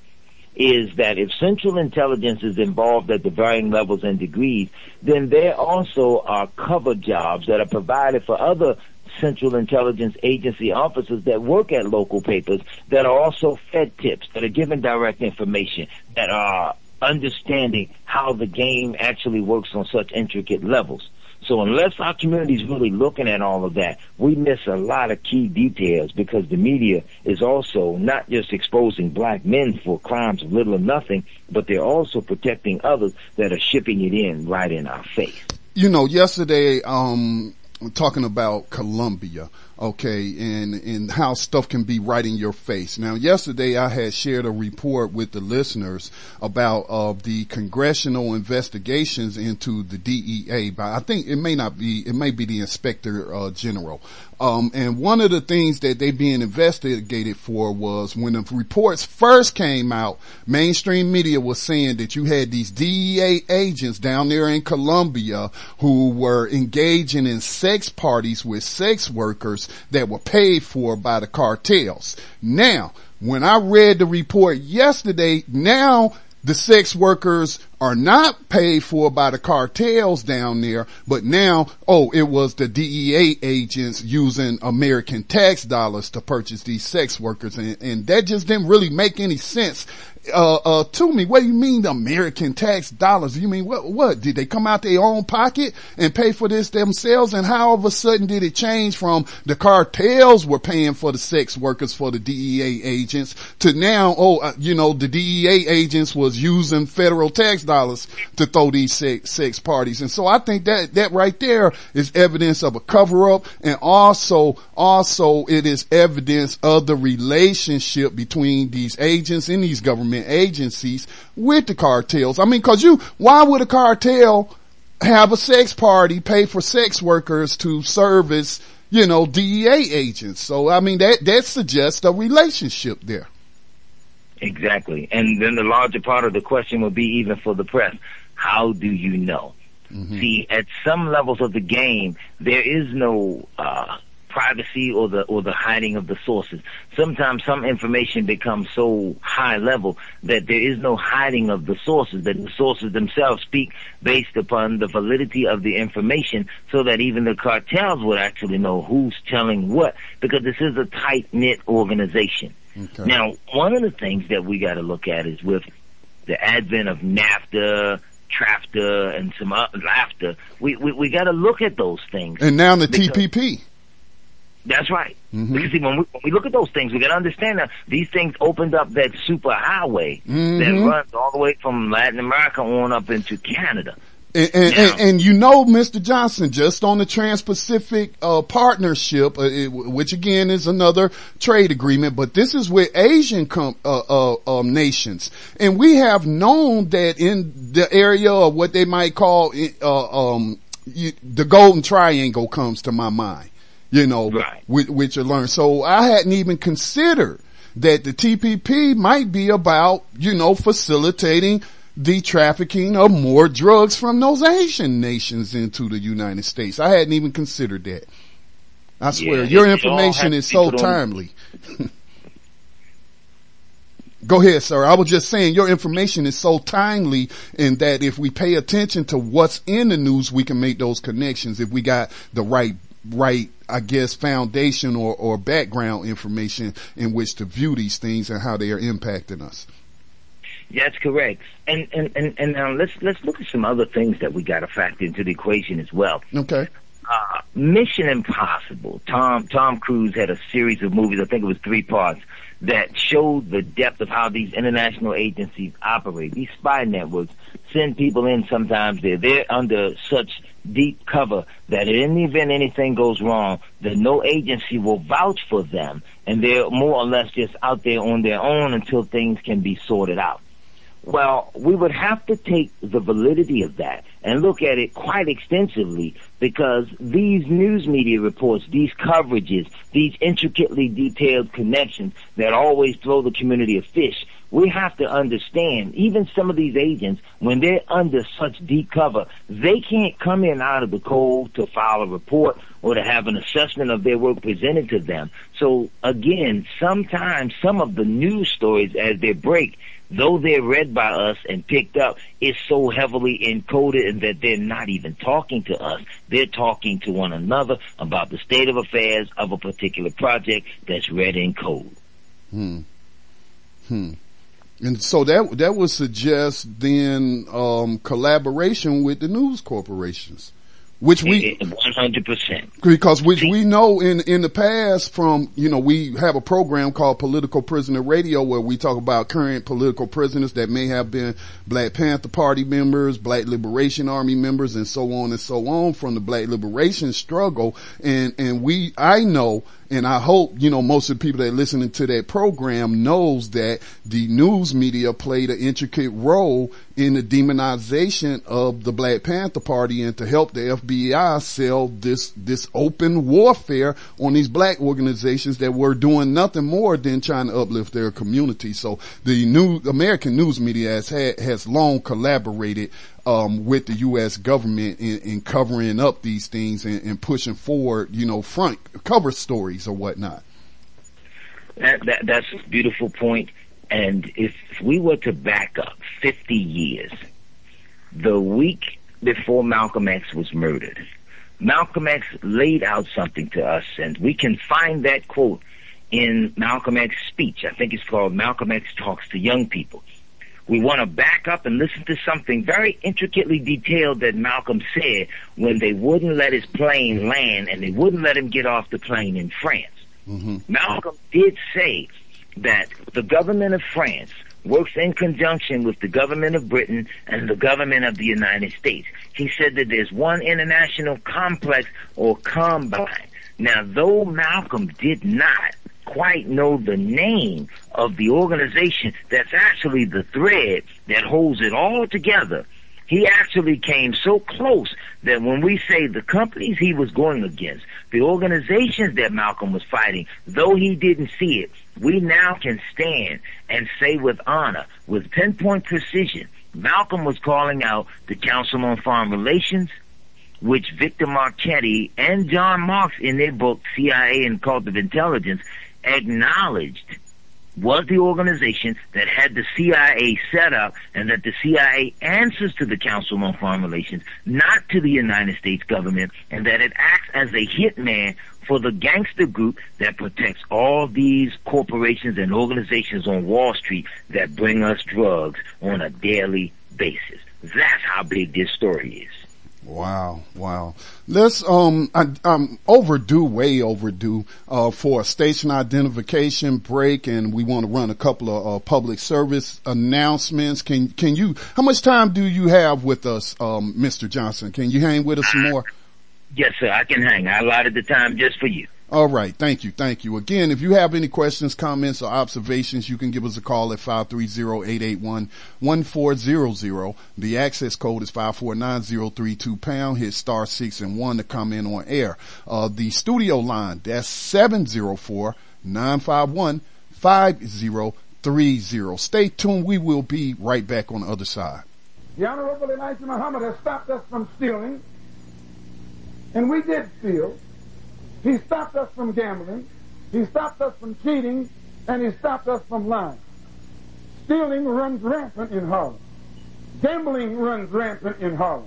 Speaker 4: is that if central intelligence is involved at the varying levels and degrees, then there also are cover jobs that are provided for other central intelligence agency officers that work at local papers that are also fed tips, that are given direct information, that are understanding how the game actually works on such intricate levels. So unless our community is really looking at all of that, we miss a lot of key details because the media is also not just exposing black men for crimes of little or nothing, but they're also protecting others that are shipping it in right in our face.
Speaker 3: You know, yesterday, um, talking about Colombia, okay, and, and how stuff can be right in your face. Now, yesterday I had shared a report with the listeners about, uh, the congressional investigations into the DEA, but I think it may not be, it may be the inspector, uh, general. Um, and one of the things that they being investigated for was when the reports first came out, mainstream media was saying that you had these DEA agents down there in Colombia who were engaging in sex parties with sex workers that were paid for by the cartels. Now, when I read the report yesterday, now the sex workers are not paid for by the cartels down there, but now, oh, it was the DEA agents using American tax dollars to purchase these sex workers. And, and that just didn't really make any sense. Uh, uh, to me, what do you mean the American tax dollars? You mean what, what? Did they come out their own pocket and pay for this themselves? And how all of a sudden did it change from the cartels were paying for the sex workers for the DEA agents to now, oh, uh, you know, the DEA agents was using federal tax dollars to throw these sex, sex parties. And so I think that, that right there is evidence of a cover up and also, also it is evidence of the relationship between these agents and these government agencies with the cartels. I mean, cause you, why would a cartel have a sex party, pay for sex workers to service, you know, DEA agents? So I mean, that, that suggests a relationship there.
Speaker 4: Exactly. And then the larger part of the question would be even for the press, how do you know? See, at some levels of the game, there is no, uh, privacy or the, or the hiding of the sources. Sometimes some information becomes so high level that there is no hiding of the sources, that the sources themselves speak based upon the validity of the information so that even the cartels would actually know who's telling what because this is a tight knit organization.
Speaker 3: Okay.
Speaker 4: Now, one of the things that we got to look at is with the advent of NAFTA, TRAFTA, and some other laughter, we, we, we got to look at those things.
Speaker 3: And now the TPP.
Speaker 4: That's right.
Speaker 3: Mhm.
Speaker 4: Because see, when we, when we look at those things, we got to understand that these things opened up that super highway that
Speaker 3: Mhm.
Speaker 4: runs all the way from Latin America on up into Canada.
Speaker 3: And, and, and, and you know, Mr. Johnson, just on the Trans-Pacific uh, Partnership, uh, it, which again is another trade agreement, but this is with Asian com- uh, uh, um, nations, and we have known that in the area of what they might call uh, um, you, the Golden Triangle comes to my mind. You know,
Speaker 4: Right.
Speaker 3: which, which you learn. So I hadn't even considered that the TPP might be about, you know, facilitating the trafficking of more drugs from those Asian nations into the United States. I hadn't even considered that. I swear,
Speaker 4: Yeah,
Speaker 3: your information is so
Speaker 4: be put on-
Speaker 3: timely. Go ahead, sir. I was just saying your information is so timely in that if we pay attention to what's in the news, we can make those connections if we got the right, right, I guess, foundation or, or background information in which to view these things and how they are impacting us.
Speaker 4: That's correct. And and and, and now let's let's look at some other things that we got to factor into the equation as well.
Speaker 3: Okay.
Speaker 4: Uh, Mission Impossible. Tom Tom Cruise had a series of movies. I think it was three parts that showed the depth of how these international agencies operate. These spy networks send people in. Sometimes they're they're under such deep cover that in the event anything goes wrong, that no agency will vouch for them, and they're more or less just out there on their own until things can be sorted out. Well, we would have to take the validity of that and look at it quite extensively because these news media reports, these coverages, these intricately detailed connections that always throw the community a fish, we have to understand even some of these agents, when they're under such deep cover, they can't come in out of the cold to file a report or to have an assessment of their work presented to them. So again, sometimes some of the news stories as they break though they're read by us and picked up, is so heavily encoded and that they're not even talking to us. They're talking to one another about the state of affairs of a particular project that's read in code.
Speaker 3: Hmm. Hmm. And so that that would suggest then um, collaboration with the news corporations, which we
Speaker 4: One hundred percent.
Speaker 3: because which we know in in the past from you know we have a program called Political Prisoner Radio where we talk about current political prisoners that may have been Black Panther Party members, Black Liberation Army members, and so on and so on from the Black Liberation struggle. And and we I know and I hope, you know, most of the people that are listening to that program knows that the news media played an intricate role in the demonization of the Black Panther Party and to help the FBI sell this, this open warfare on these black organizations that were doing nothing more than trying to uplift their community. So the new American news media has had, has long collaborated um, with the U.S. government in, in covering up these things and, and pushing forward, you know, front cover stories or whatnot.
Speaker 4: That, that that's a beautiful point. And if we were to back up 50 years, the week before Malcolm X was murdered, Malcolm X laid out something to us, and we can find that quote in Malcolm X's speech. I think it's called Malcolm X Talks to Young People. We want to back up and listen to something very intricately detailed that Malcolm said when they wouldn't let his plane land and they wouldn't let him get off the plane in France. Mm-hmm. Malcolm did say that the government of France works in conjunction with the government of Britain and the government of the United States. He said that there's one international complex or combine. Now, though Malcolm did not quite know the name of the organization that's actually the thread that holds it all together, he actually came so close that when we say the companies he was going against, the organizations that Malcolm was fighting, though he didn't see it, we now can stand and say with honor, with pinpoint precision, Malcolm was calling out the Council on Foreign Relations, which Victor Marchetti and John Marks in their book CIA and Cult of Intelligence acknowledged was the organization that had the CIA set up and that the CIA answers to the Council on Foreign Relations, not to the United States government, and that it acts as a hitman for the gangster group that protects all these corporations and organizations on Wall Street that bring us drugs on a daily basis. That's how big this story is.
Speaker 3: Wow, wow. Let's um, I, I'm overdue, way overdue, uh, for a station identification break, and we want to run a couple of uh, public service announcements. Can can you? How much time do you have with us, um, Mr. Johnson? Can you hang with us some more?
Speaker 4: Yes, sir, I can hang. I allotted the time just for you.
Speaker 3: All right. Thank you. Thank you. Again, if you have any questions, comments, or observations, you can give us a call at 530-881-1400. The access code is 549032 pound. Hit star six and one to come in on air. Uh, the studio line, that's 704 951 50 888-866-9830. Stay tuned. We will be right back on the other side.
Speaker 6: The Honorable Elijah Muhammad has stopped us from stealing, and we did steal. He stopped us from gambling. He stopped us from cheating, and he stopped us from lying. Stealing runs rampant in Harlem. Gambling runs rampant in Harlem.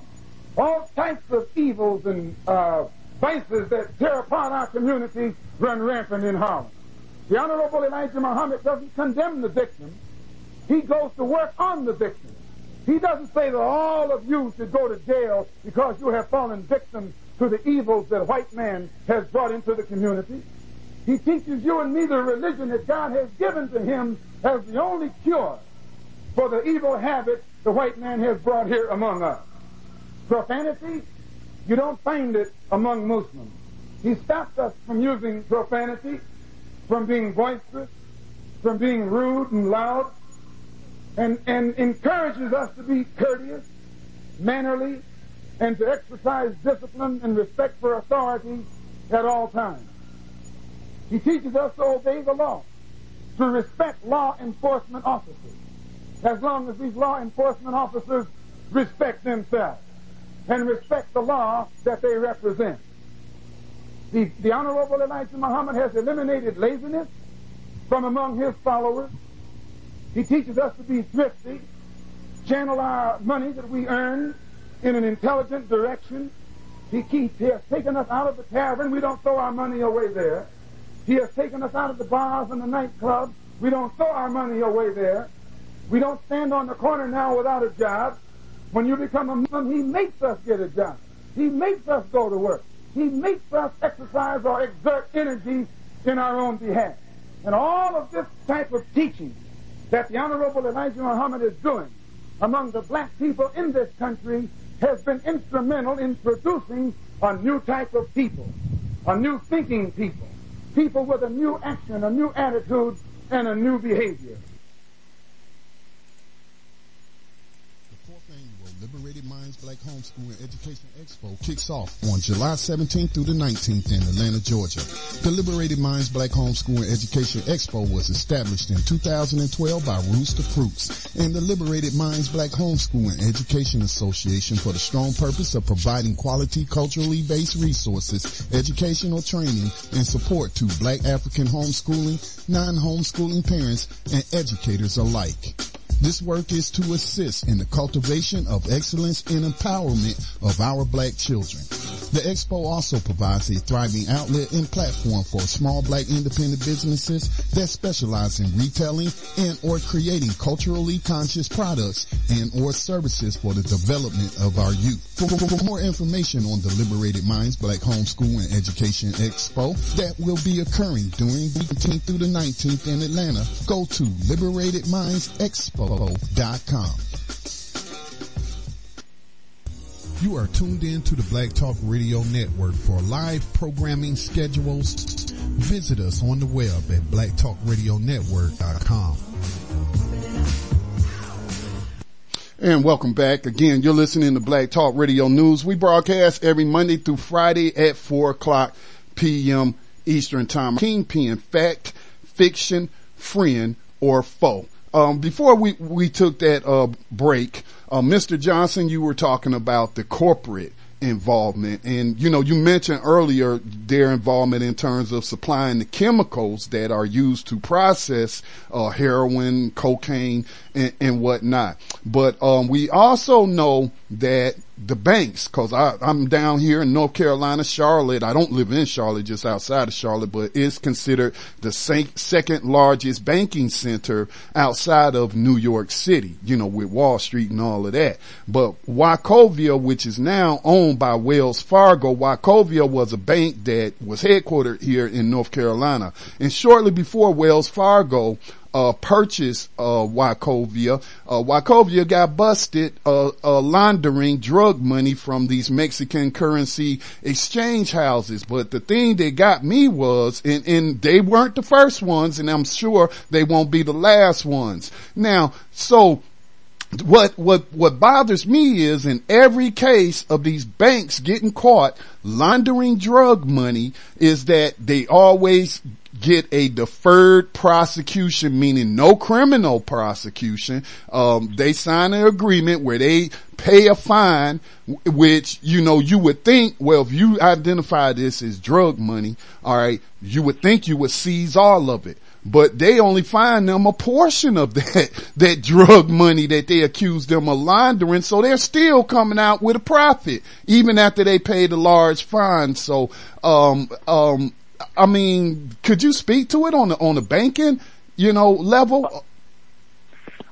Speaker 6: All types of evils and uh, vices that tear apart our community run rampant in Harlem. The Honorable Elijah Muhammad doesn't condemn the victim. He goes to work on the victim. He doesn't say that all of you should go to jail because you have fallen victim to the evils that white man has brought into the community. He teaches you and me the religion that God has given to him as the only cure for the evil habit the white man has brought here among us. Profanity, you don't find it among Muslims. He stopped us from using profanity, from being boisterous, from being rude and loud, and, and encourages us to be courteous, mannerly, and to exercise discipline and respect for authority at all times. He teaches us to obey the law, to respect law enforcement officers, as long as these law enforcement officers respect themselves and respect the law that they represent. The, the Honorable Elijah Muhammad has eliminated laziness from among his followers. He teaches us to be thrifty, channel our money that we earn in an intelligent direction. He, keeps, he has taken us out of the tavern. We don't throw our money away there. He has taken us out of the bars and the nightclubs. We don't throw our money away there. We don't stand on the corner now without a job. When you become a Muslim, he makes us get a job. He makes us go to work. He makes us exercise or exert energy in our own behalf. And all of this type of teaching that the Honorable Elijah Muhammad is doing among the black people in this country has been instrumental in producing a new type of people, a new thinking people, people with a new action, a new attitude, and a new behavior.
Speaker 3: Liberated Minds Black Homeschool and Education Expo kicks off on July 17th through the 19th in Atlanta, Georgia. The Liberated Minds Black Homeschool and Education Expo was established in 2012 by Rooster Fruits and the Liberated Minds Black Homeschool and Education Association for the strong purpose of providing quality culturally based resources, educational training, and support to black African homeschooling, non-homeschooling parents, and educators alike. This work is to assist in the cultivation of excellence and empowerment of our black children. The expo also provides a thriving outlet and platform for small black independent businesses that specialize in retailing and or creating culturally conscious products and or services for the development of our youth. For, more information on the Liberated Minds Black Homeschool and Education Expo that will be occurring during the 18th through the 19th in Atlanta, go to liberatedmindsexpo.com. You are tuned in to the Black Talk Radio Network for live programming schedules. Visit us on the web at blacktalkradionetwork.com. And welcome back. Again, you're listening to Black Talk Radio News. We broadcast every Monday through Friday at 4 o'clock p.m. Eastern Time. Kingpin, fact, fiction, friend, or foe. Um, before we, we took that uh, break, uh, Mr. Johnson, you were talking about the corporate involvement. And, you know, you mentioned earlier their involvement in terms of supplying the chemicals that are used to process uh, heroin, cocaine, and, and whatnot. But um, we also know that the banks, cause I, I'm down here in North Carolina, Charlotte. I don't live in Charlotte, just outside of Charlotte, but it's considered the second largest banking center outside of New York City, you know, with Wall Street and all of that. But Wachovia, which is now owned by Wells Fargo, Wachovia was a bank that was headquartered here in North Carolina. And shortly before Wells Fargo, uh, purchased uh, Wachovia. Uh, Wachovia got busted uh, uh, laundering drug money from these Mexican currency exchange houses. But the thing that got me was, and, and they weren't the first ones, and I'm sure they won't be the last ones. Now, so what what what bothers me is in every case of these banks getting caught laundering drug money is that they always get a deferred prosecution, meaning no criminal prosecution. Um, they sign an agreement where they pay a fine, which, you know, you would think, well, if you identify this as drug money, all right, you would think you would seize all of it. But they only find them a portion of that, that drug money that they accuse them of laundering. So they're still coming out with a profit, even after they paid a large fine. So, um, um, I mean, could you speak to it on the, on the banking, you know, level?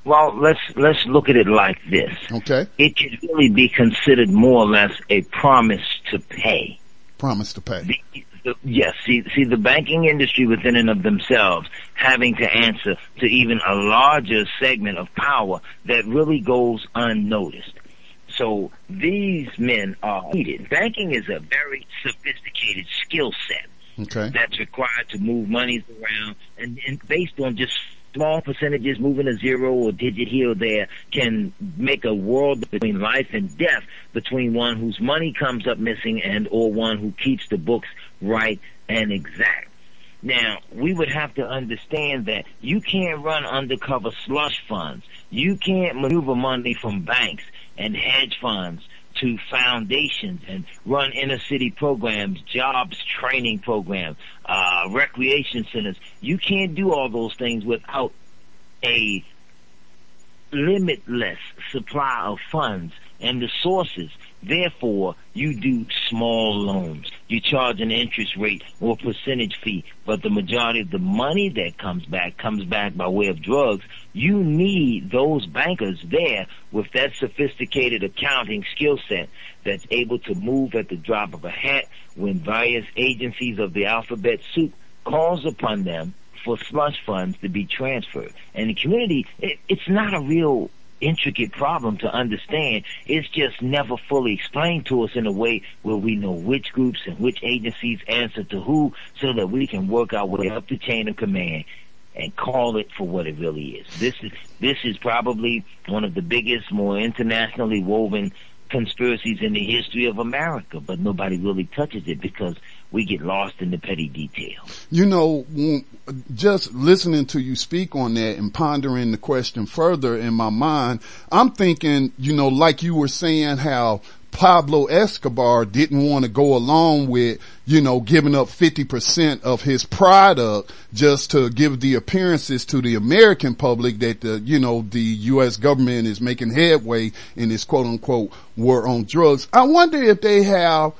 Speaker 4: Well, let's let's look at it like this.
Speaker 3: Okay.
Speaker 4: It could really be considered more or less a promise to pay.
Speaker 3: Promise to pay.
Speaker 4: The, the, yes, see, see, the banking industry within and of themselves having to answer to even a larger segment of power that really goes unnoticed. So these men are needed. Banking is a very sophisticated skill set
Speaker 3: Okay.
Speaker 4: that's required to move monies around and, and based on just small percentages moving a zero or digit here or there can make a world between life and death between one whose money comes up missing and or one who keeps the books right and exact. Now, we would have to understand that you can't run undercover slush funds. You can't maneuver money from banks and hedge funds to foundations and run inner city programs, jobs training programs, uh, recreation centers. You can't do all those things without a limitless supply of funds and the sources. Therefore, you do small loans. You charge an interest rate or percentage fee, but the majority of the money that comes back comes back by way of drugs. You need those bankers there with that sophisticated accounting skill set that's able to move at the drop of a hat when various agencies of the alphabet soup calls upon them for slush funds to be transferred. And the community, it, it's not a real intricate problem to understand. It's just never fully explained to us in a way where we know which groups and which agencies answer to who so that we can work our way up the chain of command and call it for what it really is. This is this is probably one of the biggest, more internationally woven conspiracies in the history of America, but nobody really touches it because we get lost in the petty details.
Speaker 3: You know, just listening to you speak on that and pondering the question further in my mind, I'm thinking, you know, like you were saying how Pablo Escobar didn't want to go along with, you know, giving up 50% of his product just to give the appearances to the American public that the, you know, the U.S. government is making headway in this quote unquote war on drugs. I wonder if they have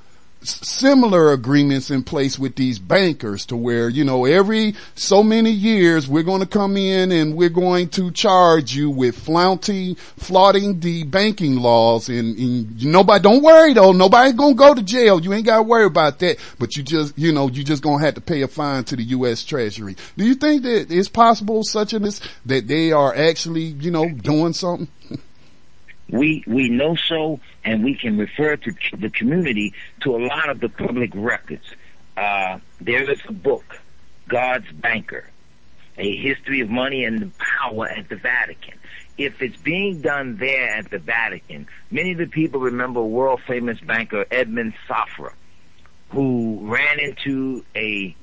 Speaker 3: similar agreements in place with these bankers to where, you know, every so many years we're going to come in and we're going to charge you with flaunting, flaunting the banking laws and, and nobody, don't worry though, nobody's going to go to jail. You ain't got to worry about that, but you just, you know, you just going to have to pay a fine to the U.S. Treasury. Do you think that it's possible such this, that they are actually, you know, doing something?
Speaker 4: We we know so, and we can refer to the community to a lot of the public records. Uh, there is a book, God's Banker, a history of money and power at the Vatican. If it's being done there at the Vatican, many of the people remember world famous banker Edmond Safra, who ran into a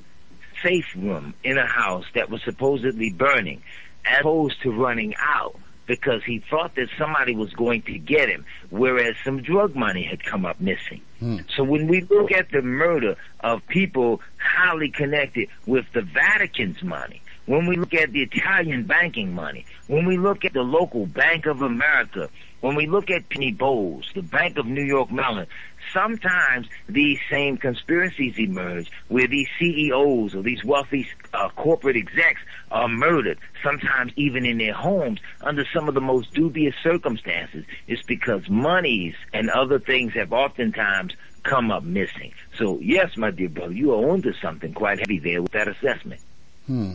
Speaker 4: safe room in a house that was supposedly burning, as opposed to running out because he thought that somebody was going to get him, whereas some drug money had come up missing.
Speaker 3: Hmm.
Speaker 4: So when we look at the murder of people highly connected with the Vatican's money, when we look at the Italian banking money, when we look at the local Bank of America, when we look at Penny Bowles, the Bank of New York Mellon, sometimes these same conspiracies emerge where these CEOs or these wealthy uh, corporate execs are murdered, sometimes even in their homes under some of the most dubious circumstances. It's because monies and other things have oftentimes come up missing. So yes, my dear brother, you are onto something quite heavy there with that assessment.
Speaker 3: Hmm.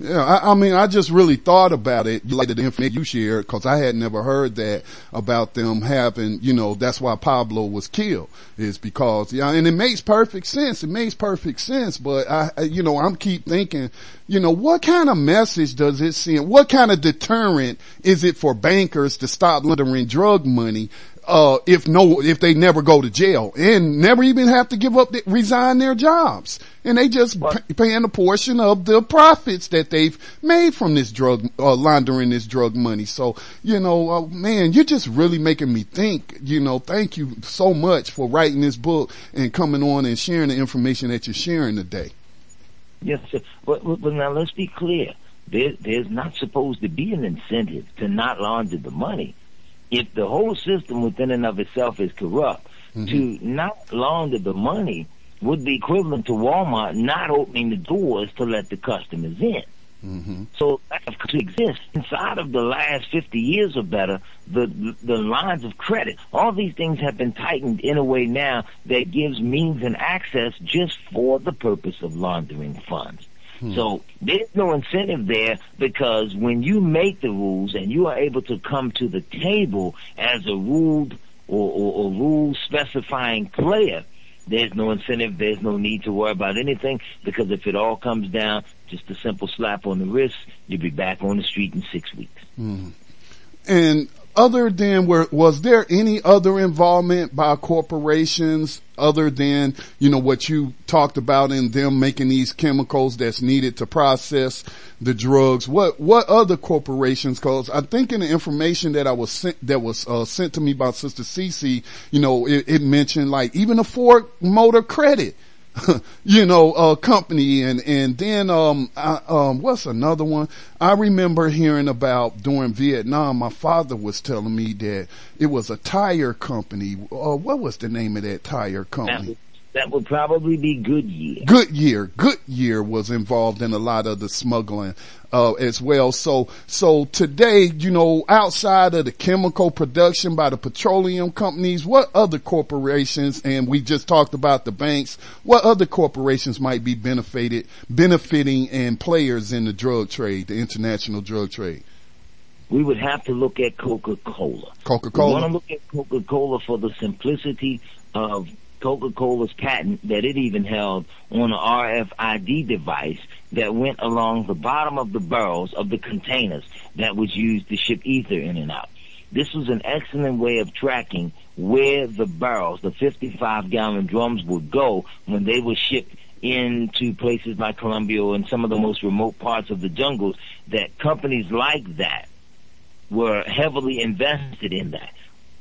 Speaker 3: Yeah, I, I, mean, I just really thought about it, like the information you shared, because I had never heard that about them having, you know, that's why Pablo was killed, is because, yeah, and it makes perfect sense. It makes perfect sense, but I, you know, I'm keep thinking, you know, what kind of message does it send? What kind of deterrent is it for bankers to stop laundering drug money? Uh, if no, if they never go to jail and never even have to give up, the, resign their jobs. And they just paying a portion of the profits that they've made from this drug, uh, laundering this drug money. So, you know, uh, man, you're just really making me think, you know, thank you so much for writing this book and coming on and sharing the information that you're sharing today.
Speaker 4: Yes, sir. But, but now let's be clear. There, there's not supposed to be an incentive to not launder the money. If the whole system within and of itself is corrupt, mm-hmm. to not launder the money would be equivalent to Walmart not opening the doors to let the customers in. Mm-hmm. So to exist inside of the last 50 years or better, the the lines of credit, all these things have been tightened in a way now that gives means and access just for the purpose of laundering funds. Hmm. So there's no incentive there because when you make the rules and you are able to come to the table as a ruled or, or, or rule specifying player, there's no incentive, there's no need to worry about anything because if it all comes down, just a simple slap on the wrist, you'll be back on the street in six weeks.
Speaker 3: Mm. And other than where was there any other involvement by corporations other than you know what you talked about in them making these chemicals that's needed to process the drugs? What what other corporations? Cause i think in the information that i was sent that was uh, sent to me by sister Cece, you know it, it mentioned like even a ford motor credit you know, uh, company and, and then, um, I, um, what's another one? I remember hearing about during Vietnam, my father was telling me that it was a tire company. Uh, what was the name of that tire company?
Speaker 4: That would probably be Goodyear.
Speaker 3: Goodyear. Goodyear was involved in a lot of the smuggling, uh, as well. So, so today, you know, outside of the chemical production by the petroleum companies, what other corporations, and we just talked about the banks, what other corporations might be benefited, benefiting and players in the drug trade, the international drug trade?
Speaker 4: we would have to look at Coca-Cola.
Speaker 3: Coca-Cola.
Speaker 4: We want to look at Coca-Cola for the simplicity of Coca-Cola's patent that it even held on an RFID device that went along the bottom of the barrels of the containers that was used to ship ether in and out. This was an excellent way of tracking where the barrels, the 55 gallon drums would go when they were shipped into places like Colombia and some of the most remote parts of the jungles that companies like that were heavily invested in that.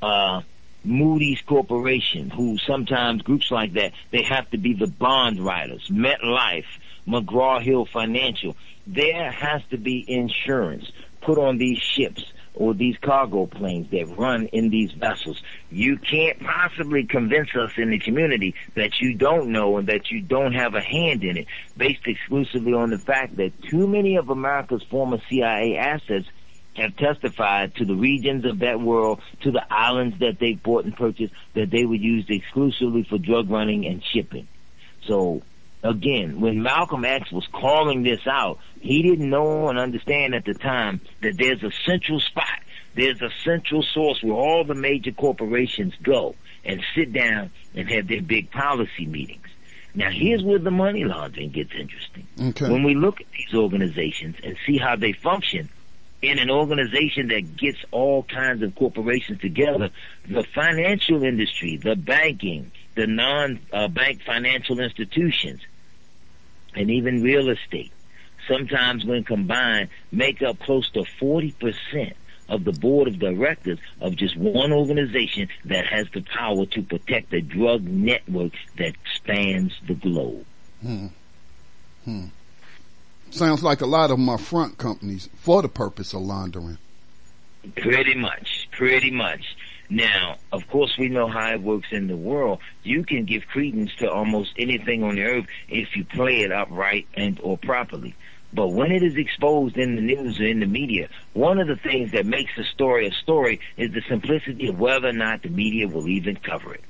Speaker 4: Uh, Moody's Corporation, who sometimes groups like that, they have to be the bond writers, MetLife, McGraw-Hill Financial. There has to be insurance put on these ships or these cargo planes that run in these vessels. You can't possibly convince us in the community that you don't know and that you don't have a hand in it based exclusively on the fact that too many of America's former CIA assets have testified to the regions of that world, to the islands that they bought and purchased, that they were used exclusively for drug running and shipping. So again, when Malcolm X was calling this out, he didn't know and understand at the time that there's a central spot, there's a central source where all the major corporations go and sit down and have their big policy meetings. Now here's where the money laundering gets interesting.
Speaker 3: Okay.
Speaker 4: When we look at these organizations and see how they function, in an organization that gets all kinds of corporations together, the financial industry, the banking, the non-bank uh, financial institutions, and even real estate, sometimes when combined, make up close to 40% of the board of directors of just one organization that has the power to protect a drug network that spans the globe.
Speaker 3: Hmm. Hmm. Sounds like a lot of them are front companies for the purpose of laundering.
Speaker 4: Pretty much, pretty much. Now, of course, we know how it works in the world. You can give credence to almost anything on the earth if you play it upright and or properly. But when it is exposed in the news or in the media, one of the things that makes a story a story is the simplicity of whether or not the media will even cover it.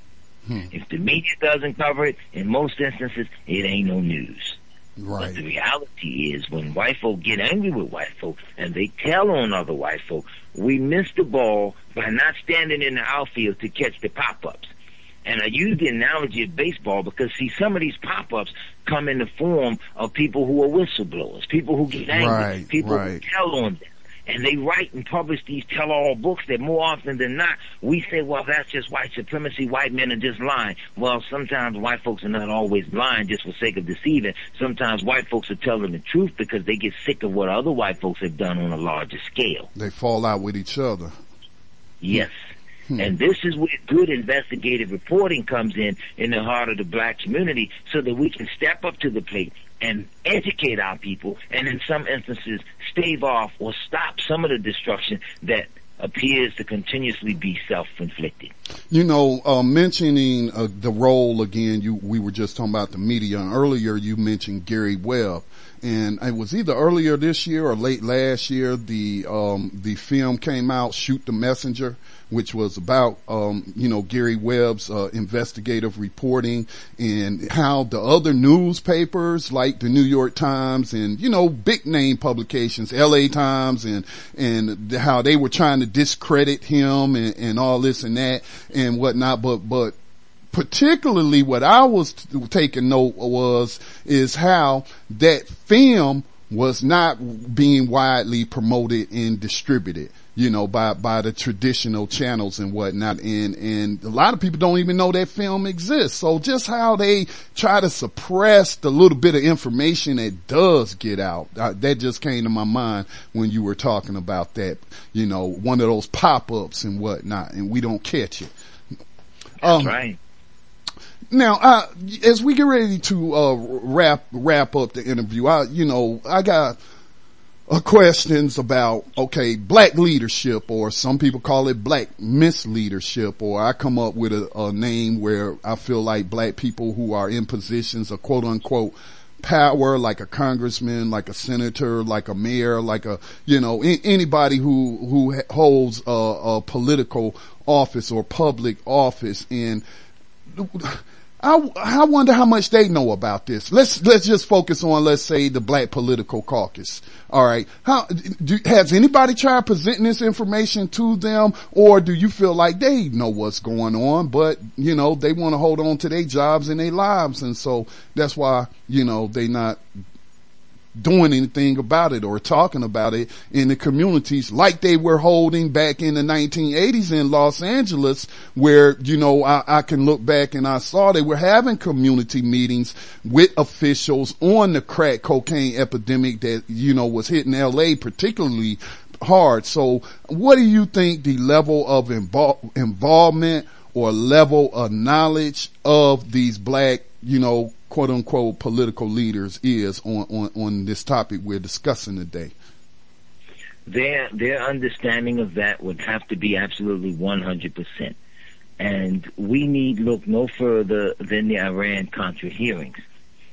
Speaker 4: Hmm. If the media doesn't cover it, in most instances, it ain't no news.
Speaker 3: Right.
Speaker 4: But the reality is when white folk get angry with white folk and they tell on other white folk, we miss the ball by not standing in the outfield to catch the pop-ups. And I use the analogy of baseball because see some of these pop-ups come in the form of people who are whistleblowers, people who get angry,
Speaker 3: right,
Speaker 4: people
Speaker 3: right.
Speaker 4: who tell on them. And they write and publish these tell-all books that more often than not, we say, well, that's just white supremacy. White men are just lying. Well, sometimes white folks are not always lying just for sake of deceiving. Sometimes white folks are telling the truth because they get sick of what other white folks have done on a larger scale.
Speaker 3: They fall out with each other.
Speaker 4: Yes. Hmm. And this is where good investigative reporting comes in in the heart of the black community so that we can step up to the plate and educate our people and in some instances stave off or stop some of the destruction that appears to continuously be self-inflicted.
Speaker 3: You know, uh, mentioning uh, the role again, you we were just talking about the media, and earlier you mentioned Gary Webb, and it was either earlier this year or late last year. The um, the film came out, Shoot the Messenger, which was about um, you know Gary Webb's uh, investigative reporting and how the other newspapers like the New York Times and you know big name publications, L.A. Times, and and how they were trying to discredit him and, and all this and that and whatnot. But but particularly what I was t- taking note was is how that film was not being widely promoted and distributed, you know, by, by the traditional channels and whatnot. And, and a lot of people don't even know that film exists. So just how they try to suppress the little bit of information that does get out, uh, that just came to my mind when you were talking about that, you know, one of those pop-ups and whatnot, and we don't catch it.
Speaker 4: That's right.
Speaker 3: Now, uh, as we get ready to uh, wrap wrap up the interview, I you know I got questions about okay black leadership, or some people call it black misleadership, or I come up with a, a name where I feel like black people who are in positions of quote unquote power, like a congressman, like a senator, like a mayor, like a, you know, a- anybody who, who holds a, a political office or public office. And I, I wonder how much they know about this. Let's, let's just focus on, let's say the black political caucus. All right. How, do, has anybody tried presenting this information to them or do you feel like they know what's going on, but you know, they want to hold on to their jobs and their lives. And so that's why, you know, they not doing anything about it or talking about it in the communities like they were holding back in the 1980s in Los Angeles where, you know, I, I can look back and I saw they were having community meetings with officials on the crack cocaine epidemic that, you know, was hitting LA particularly hard. So what do you think the level of invol- involvement or level of knowledge of these black, you know, quote unquote political leaders is on, on, on this topic we're discussing today?
Speaker 4: Their their understanding of that would have to be absolutely one hundred percent. And we need look no further than the Iran Contra hearings.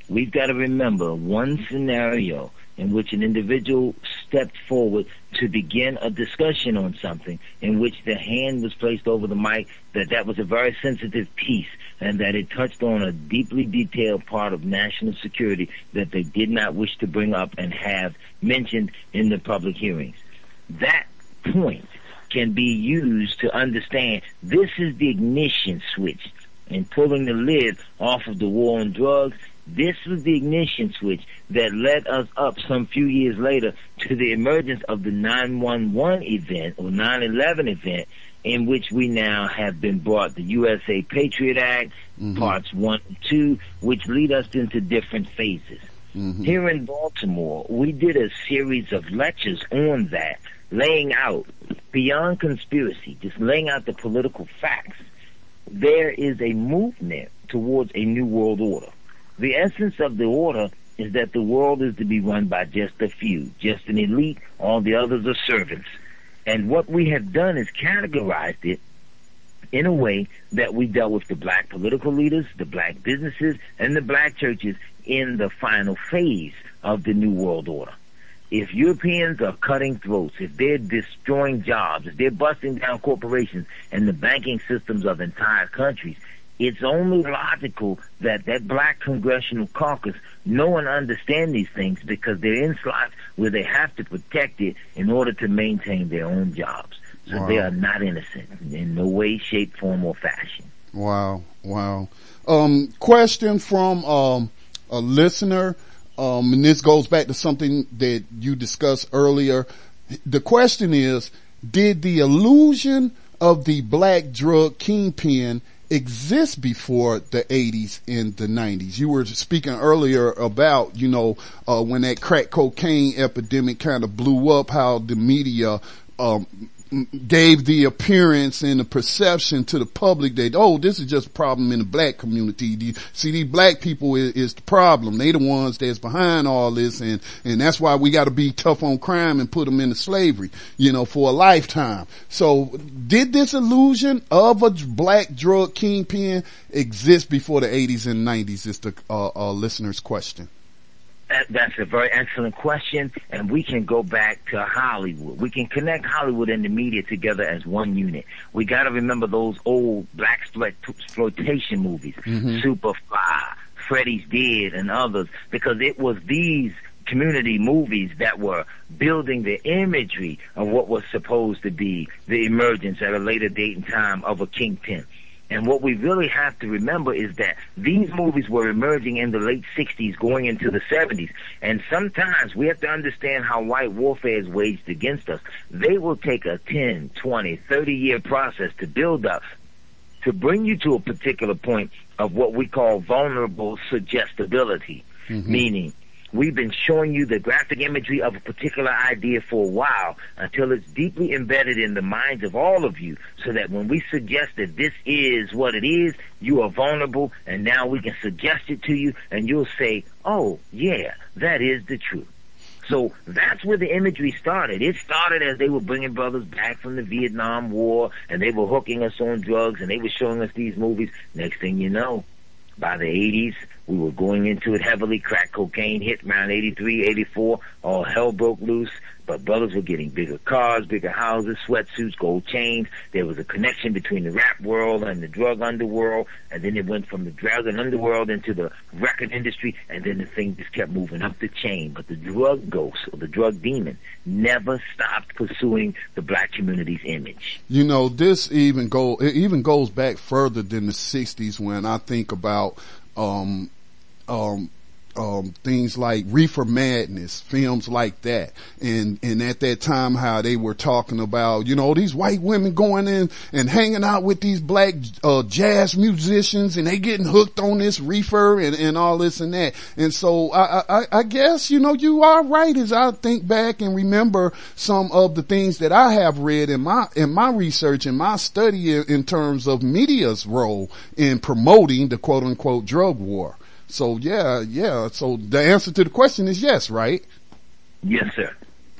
Speaker 4: We've got to remember one scenario in which an individual stepped forward to begin a discussion on something in which the hand was placed over the mic that that was a very sensitive piece and that it touched on a deeply detailed part of national security that they did not wish to bring up and have mentioned in the public hearings. That point can be used to understand this is the ignition switch in pulling the lid off of the war on drugs this was the ignition switch that led us up some few years later to the emergence of the 911 event or 911 event in which we now have been brought the USA Patriot Act, mm-hmm. parts one and two, which lead us into different phases. Mm-hmm. Here in Baltimore, we did a series of lectures on that, laying out beyond conspiracy, just laying out the political facts. There is a movement towards a new world order. The essence of the order is that the world is to be run by just a few, just an elite, all the others are servants. And what we have done is categorized it in a way that we dealt with the black political leaders, the black businesses, and the black churches in the final phase of the New World Order. If Europeans are cutting throats, if they're destroying jobs, if they're busting down corporations and the banking systems of entire countries, it's only logical that that black congressional caucus know and understand these things because they're in slots where they have to protect it in order to maintain their own jobs. So they are not innocent in no way, shape, form, or fashion.
Speaker 3: Wow, wow. Um, question from um, a listener, um, and this goes back to something that you discussed earlier. the question is, did the illusion of the black drug kingpin exist before the 80s and the 90s. You were speaking earlier about, you know, uh, when that crack cocaine epidemic kind of blew up, how the media, um, gave the appearance and the perception to the public that, oh, this is just a problem in the black community. See, these black people is, is, the problem. They the ones that's behind all this and, and that's why we got to be tough on crime and put them into slavery, you know, for a lifetime. So did this illusion of a black drug kingpin exist before the 80s and 90s is the uh, uh, listener's question.
Speaker 4: That's a very excellent question, and we can go back to Hollywood. We can connect Hollywood and the media together as one unit. We got to remember those old black exploitation movies, mm-hmm. Superfly, Freddy's Dead, and others, because it was these community movies that were building the imagery of what was supposed to be the emergence at a later date and time of a kingpin. And what we really have to remember is that these movies were emerging in the late 60s going into the 70s. And sometimes we have to understand how white warfare is waged against us. They will take a 10, 20, 30 year process to build up to bring you to a particular point of what we call vulnerable suggestibility, mm-hmm. meaning We've been showing you the graphic imagery of a particular idea for a while until it's deeply embedded in the minds of all of you so that when we suggest that this is what it is, you are vulnerable and now we can suggest it to you and you'll say, oh yeah, that is the truth. So that's where the imagery started. It started as they were bringing brothers back from the Vietnam War and they were hooking us on drugs and they were showing us these movies. Next thing you know, by the 80s, we were going into it heavily. Crack cocaine hit around 83, 84. All hell broke loose. But brothers were getting bigger cars, bigger houses, sweatsuits, gold chains. There was a connection between the rap world and the drug underworld. And then it went from the drug and underworld into the record industry. And then the thing just kept moving up the chain. But the drug ghost or the drug demon never stopped pursuing the black community's image.
Speaker 3: You know, this even go, it even goes back further than the 60s when I think about um, um, um, things like Reefer Madness, films like that. And, and at that time, how they were talking about, you know, these white women going in and hanging out with these black, uh, jazz musicians and they getting hooked on this reefer and, and all this and that. And so I, I, I guess, you know, you are right as I think back and remember some of the things that I have read in my, in my research and my study in, in terms of media's role in promoting the quote unquote drug war. So yeah, yeah. So the answer to the question is yes, right?
Speaker 4: Yes, sir.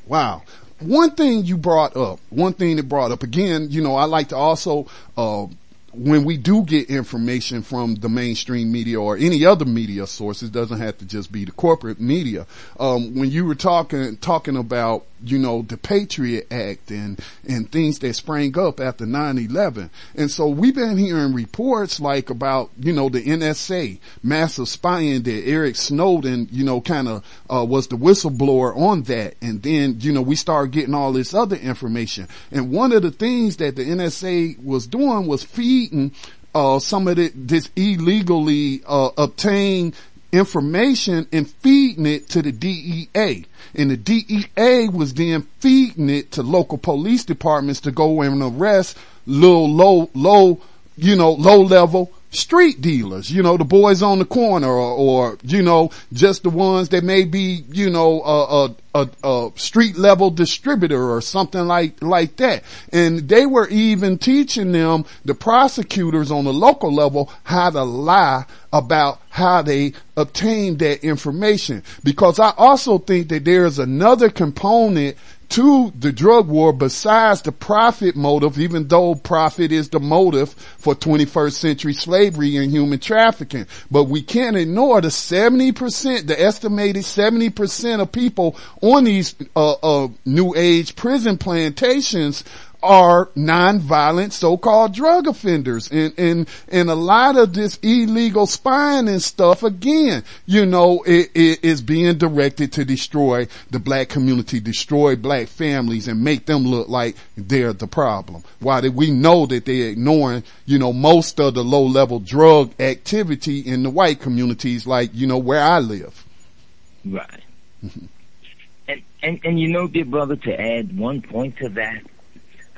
Speaker 3: Wow. One thing you brought up, one thing that brought up again, you know, I like to also, uh, when we do get information from the mainstream media or any other media sources, doesn't have to just be the corporate media. Um, when you were talking talking about you know the Patriot Act and and things that sprang up after 9/11, and so we've been hearing reports like about you know the NSA massive spying that Eric Snowden you know kind of uh, was the whistleblower on that, and then you know we started getting all this other information, and one of the things that the NSA was doing was feeding uh, some of the, this illegally uh, obtained information and feeding it to the DEA. And the DEA was then feeding it to local police departments to go and arrest little low, low, you know, low level street dealers, you know, the boys on the corner or, or you know, just the ones that may be, you know, a, a, a, street level distributor or something like, like that. And they were even teaching them, the prosecutors on the local level, how to lie about how they obtained that information. Because I also think that there's another component to the drug war besides the profit motive, even though profit is the motive for 21st century slavery and human trafficking. But we can't ignore the 70%, the estimated 70% of people on these uh, uh, new age prison plantations are nonviolent so-called drug offenders and, and, and a lot of this illegal spying and stuff again, you know, it, it is being directed to destroy the black community, destroy black families and make them look like they're the problem. Why did we know that they're ignoring, you know, most of the low level drug activity in the white communities like, you know, where I live.
Speaker 4: Right. And, and and you know, dear brother, to add one point to that,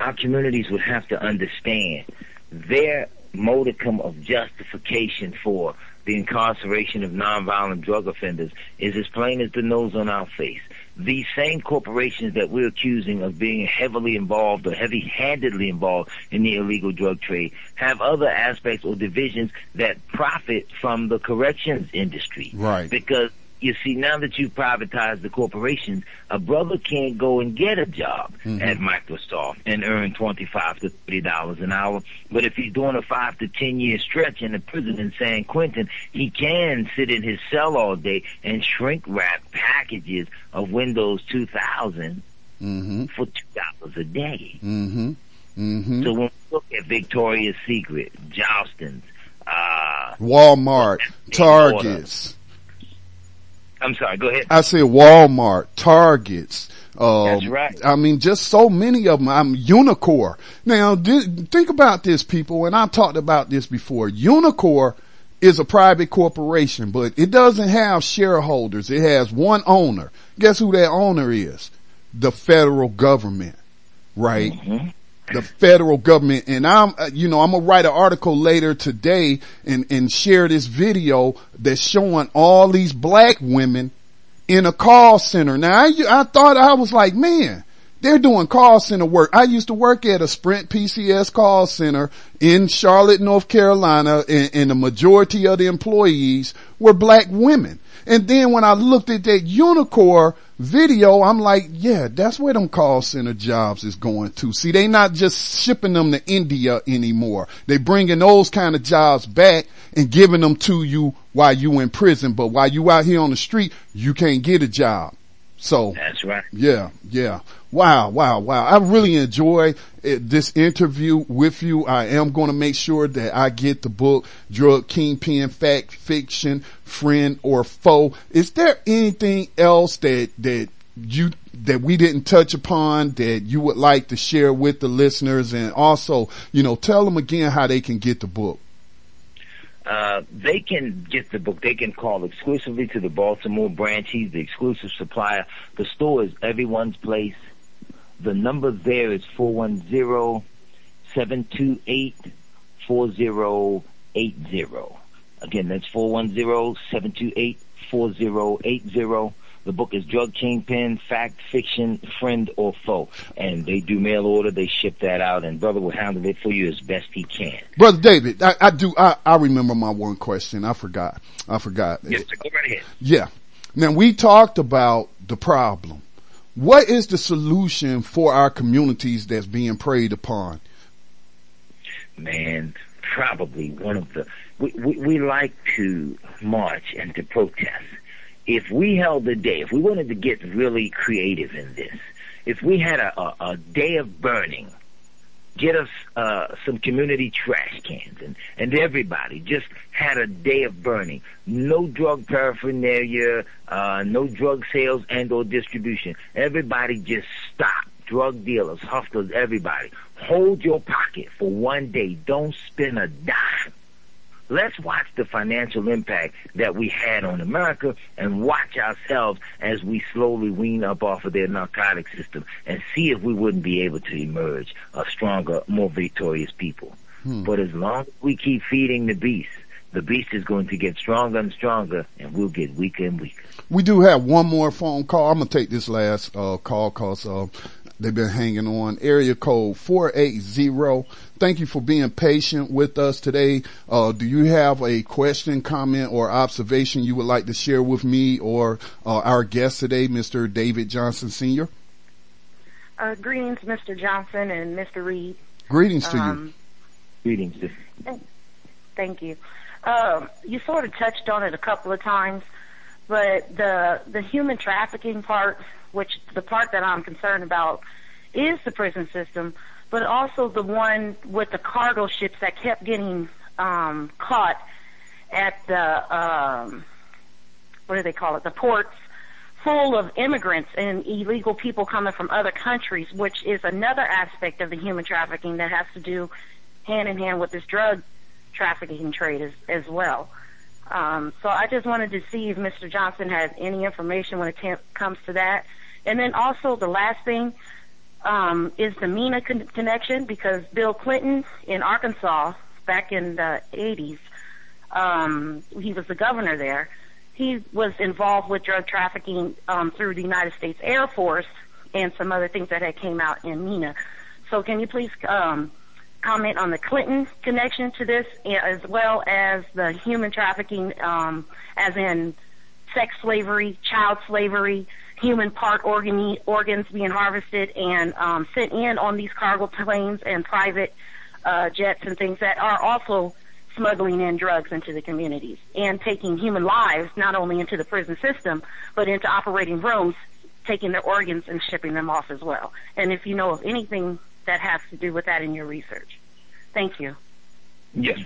Speaker 4: our communities would have to understand their modicum of justification for the incarceration of nonviolent drug offenders is as plain as the nose on our face. These same corporations that we're accusing of being heavily involved or heavy-handedly involved in the illegal drug trade have other aspects or divisions that profit from the corrections industry.
Speaker 3: Right.
Speaker 4: Because you see, now that you've privatized the corporations, a brother can't go and get a job at Microsoft and earn twenty-five to thirty dollars an hour. But if he's doing a five to ten year stretch in a prison in San Quentin, he can sit in his cell all day and shrink wrap packages of Windows 2000
Speaker 3: Mm-hmm.
Speaker 4: for two dollars a day.
Speaker 3: Mm-hmm. Mm-hmm.
Speaker 4: So when we look at Victoria's Secret, Jostens, uh,
Speaker 3: Walmart, Targets.
Speaker 4: I'm sorry, go ahead.
Speaker 3: I said Walmart, Targets. Um,
Speaker 4: That's right.
Speaker 3: I mean, just so many of them. I'm Unicor. Now, di- think about this, people, and I've talked about this before. Unicor is a private corporation, but it doesn't have shareholders. It has one owner. Guess who that owner is? The federal government, right? The federal government. And I'm, uh, you know, I'm gonna write an article later today and, and share this video that's showing all these black women in a call center. Now I, I thought I was like, man, they're doing call center work. I used to work at a Sprint PCS call center in Charlotte, North Carolina, and, and the majority of the employees were black women. And then when I looked at that Unicor video, I'm like, yeah, that's where them call center jobs is going to. See, they not just shipping them to India anymore. They bringing those kind of jobs back and giving them to you while you in prison. But while you out here on the street, you can't get a job. So
Speaker 4: That's right.
Speaker 3: yeah, yeah. Wow, wow, wow. I really enjoy it, this interview with you. I am going to make sure that I get the book, Drug Kingpin Fact Fiction, Friend or Foe. Is there anything else that, that you, that we didn't touch upon that you would like to share with the listeners? And also, you know, tell them again how they can get the book.
Speaker 4: Uh, they can get the book. They can call exclusively to the Baltimore branch. He's the exclusive supplier. The store is everyone's place. The number there is 410-728-4080. Again, that's 410-728-4080. The book is Drug Kingpin, Fact, Fiction, Friend, or Foe. And they do mail order. They ship that out, and brother will handle it for you as best he can.
Speaker 3: Brother David, I, I do, I, I remember my one question. I forgot. I forgot.
Speaker 4: Yes, sir. Go right ahead.
Speaker 3: Yeah. Now we talked about the problem. What is the solution for our communities that's being preyed upon?
Speaker 4: man, probably one of the we, we, we like to march and to protest. If we held a day, if we wanted to get really creative in this, if we had a, a, a day of burning, get us uh, some community trash cans and, and everybody just had a day of burning. No drug paraphernalia, uh, no drug sales and or distribution. Everybody just stop. Drug dealers, hustlers, everybody. Hold your pocket for one day. Don't spend a dime. Let's watch the financial impact that we had on America and watch ourselves as we slowly wean up off of their narcotic system and see if we wouldn't be able to emerge a stronger, more victorious people. But as long as we keep feeding the beast, the beast is going to get stronger and stronger and we'll get weaker and weaker.
Speaker 3: We do have one more phone call. I'm gonna take this last uh, call cause uh, they've been hanging on. Area code four eight zero. Thank you for being patient with us today. Uh, do you have a question, comment, or observation you would like to share with me or uh, our guest today, Mr. David Johnson Sr.?
Speaker 7: Uh, greetings, Mr. Johnson and Mr. Reed.
Speaker 3: Greetings to you.
Speaker 7: Um,
Speaker 4: Greetings. sister.
Speaker 7: Thank you. Um, you sort of touched on it a couple of times, but the the human trafficking part, which the part that I'm concerned about, is the prison system, but also the one with the cargo ships that kept getting um, caught at the um, what do they call it? The ports full of immigrants and illegal people coming from other countries, which is another aspect of the human trafficking that has to do hand in hand with this drug trafficking trade as, as well. Um, so I just wanted to see if Mr. Johnson has any information when it ca- comes to that. And then also the last thing um, is the MENA con- connection because Bill Clinton in Arkansas back in the 80s, um, he was the governor there. He was involved with drug trafficking um, through the United States Air Force and some other things that had came out in MENA. So can you please um, comment on the Clinton connection to this, as well as the human trafficking, um, as in sex slavery, child slavery, human part organ, organs being harvested and um, sent in on these cargo planes and private uh, jets and things that are also smuggling in drugs into the communities and taking human lives not only into the prison system but into operating rooms, taking their organs and shipping them off as well. And if you know of anything that has to do with that in your research. Thank you.
Speaker 4: Yes.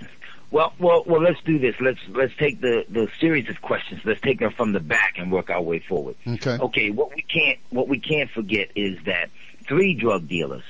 Speaker 4: Well, well, well. Let's do this. Let's let's take the the series of questions. Let's take them from the back and work our way forward.
Speaker 3: Okay.
Speaker 4: Okay. What we can't what we can't forget is that three drug dealers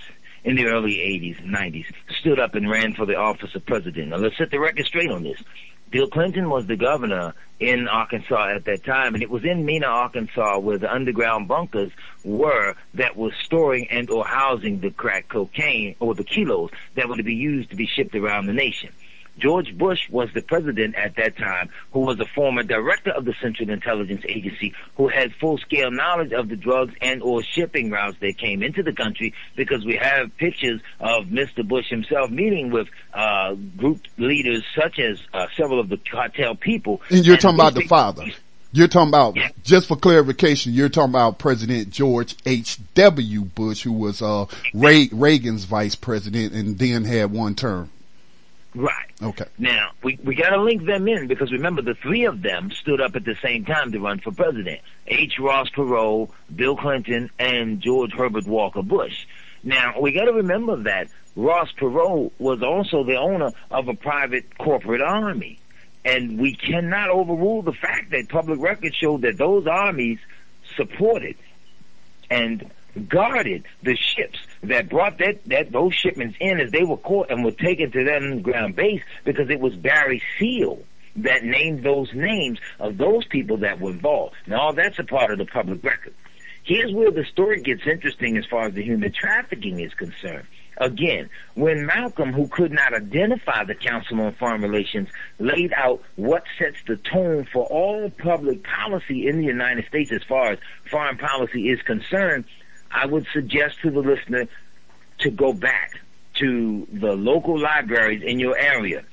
Speaker 4: in the early 80s and 90s stood up and ran for the office of president. Now let's set the record straight on this. Bill Clinton was the governor in Arkansas at that time, and it was in Mena, Arkansas, where the underground bunkers were that was storing and or housing the crack cocaine or the kilos that were to be used to be shipped around the nation. George Bush was the president at that time, who was a former director of the Central Intelligence Agency, who had full-scale knowledge of the drugs and or shipping routes that came into the country, because we have pictures of Mr. Bush himself meeting with uh, group leaders such as uh, several of the cartel people.
Speaker 3: And you're
Speaker 4: And
Speaker 3: talking about the father. You're talking about,
Speaker 4: Yeah.
Speaker 3: just for clarification, you're talking about President George H.W. Bush, who was, uh, Ray, Reagan's vice president and then had one term.
Speaker 4: Right.
Speaker 3: Okay.
Speaker 4: Now, we, we gotta link them in because remember the three of them stood up at the same time to run for president. H. Ross Perot, Bill Clinton, and George Herbert Walker Bush. Now, we gotta remember that Ross Perot was also the owner of a private corporate army. And we cannot overrule the fact that public records show that those armies supported and guarded the ships that brought that, that those shipments in as they were caught and were taken to that underground base because it was Barry Seal that named those names of those people that were involved. Now all that's a part of the public record. Here's where the story gets interesting as far as the human trafficking is concerned. Again, when Malcolm, who could not identify the Council on Foreign Relations, laid out what sets the tone for all public policy in the United States as far as foreign policy is concerned, I would suggest to the listener to go back to the local libraries in your area.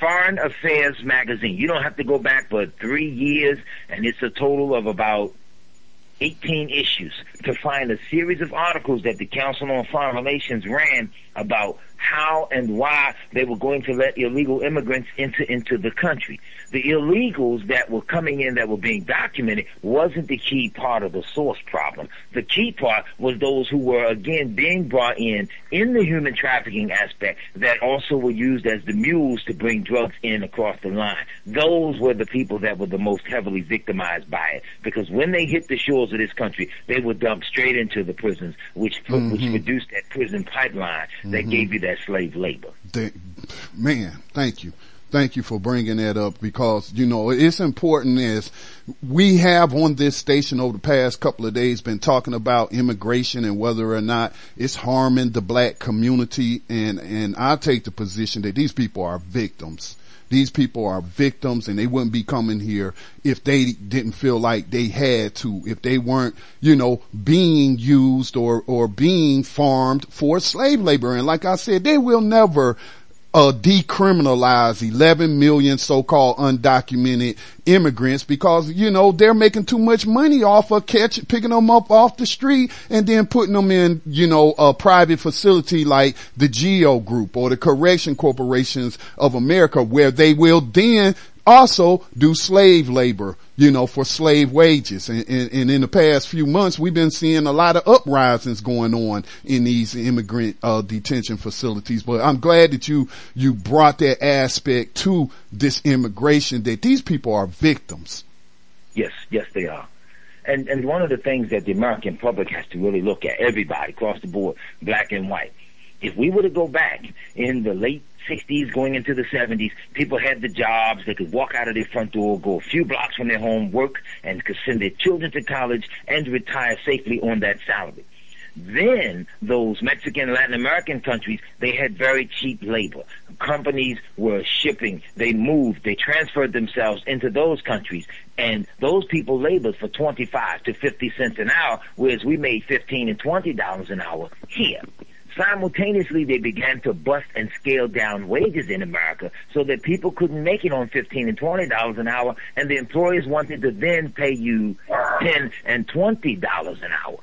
Speaker 4: Foreign Affairs magazine. You don't have to go back but three years, and it's a total of about 18 issues to find a series of articles that the Council on Foreign Relations ran about how and why they were going to let illegal immigrants into into the country. The illegals that were coming in that were being documented wasn't the key part of the source problem. The key part was those who were again being brought in in the human trafficking aspect that also were used as the mules to bring drugs in across the line. Those were the people that were the most heavily victimized by it because when they hit the shores of this country, they were dumped straight into the prisons, which which mm-hmm. produced that prison pipeline that mm-hmm. gave you that slave labor.
Speaker 3: Th- man, thank you. Thank you for bringing that up because, you know, it's important as we have on this station over the past couple of days been talking about immigration and whether or not it's harming the black community. And, and I take the position that these people are victims. These people are victims and they wouldn't be coming here if they didn't feel like they had to, if they weren't, you know, being used or, or being farmed for slave labor. And like I said, they will never uh, decriminalize 11 million so-called undocumented immigrants because, you know, they're making too much money off of catching, picking them up off the street and then putting them in, you know, a private facility like the Geo Group or the Correction Corporations of America where they will then also do slave labor, you know, for slave wages. And, and, and, in the past few months, we've been seeing a lot of uprisings going on in these immigrant uh, detention facilities. But I'm glad that you you brought that aspect to this immigration that these people are victims.
Speaker 4: Yes, yes, they are. And and one of the things that the American public has to really look at, everybody across the board, black and white. If we were to go back in the late 60s, going into the 70s, people had the jobs. They could walk out of their front door, go a few blocks from their home, work, and could send their children to college and retire safely on that salary. Then those Mexican Latin American countries, they had very cheap labor. Companies were shipping, they moved, they transferred themselves into those countries, and those people labored for 25 to 50 cents an hour, whereas we made 15 and 20 dollars an hour here. Simultaneously, they began to bust and scale down wages in America so that people couldn't make it on 15 and 20 dollars an hour, and the employers wanted to then pay you 10 and 20 dollars an hour.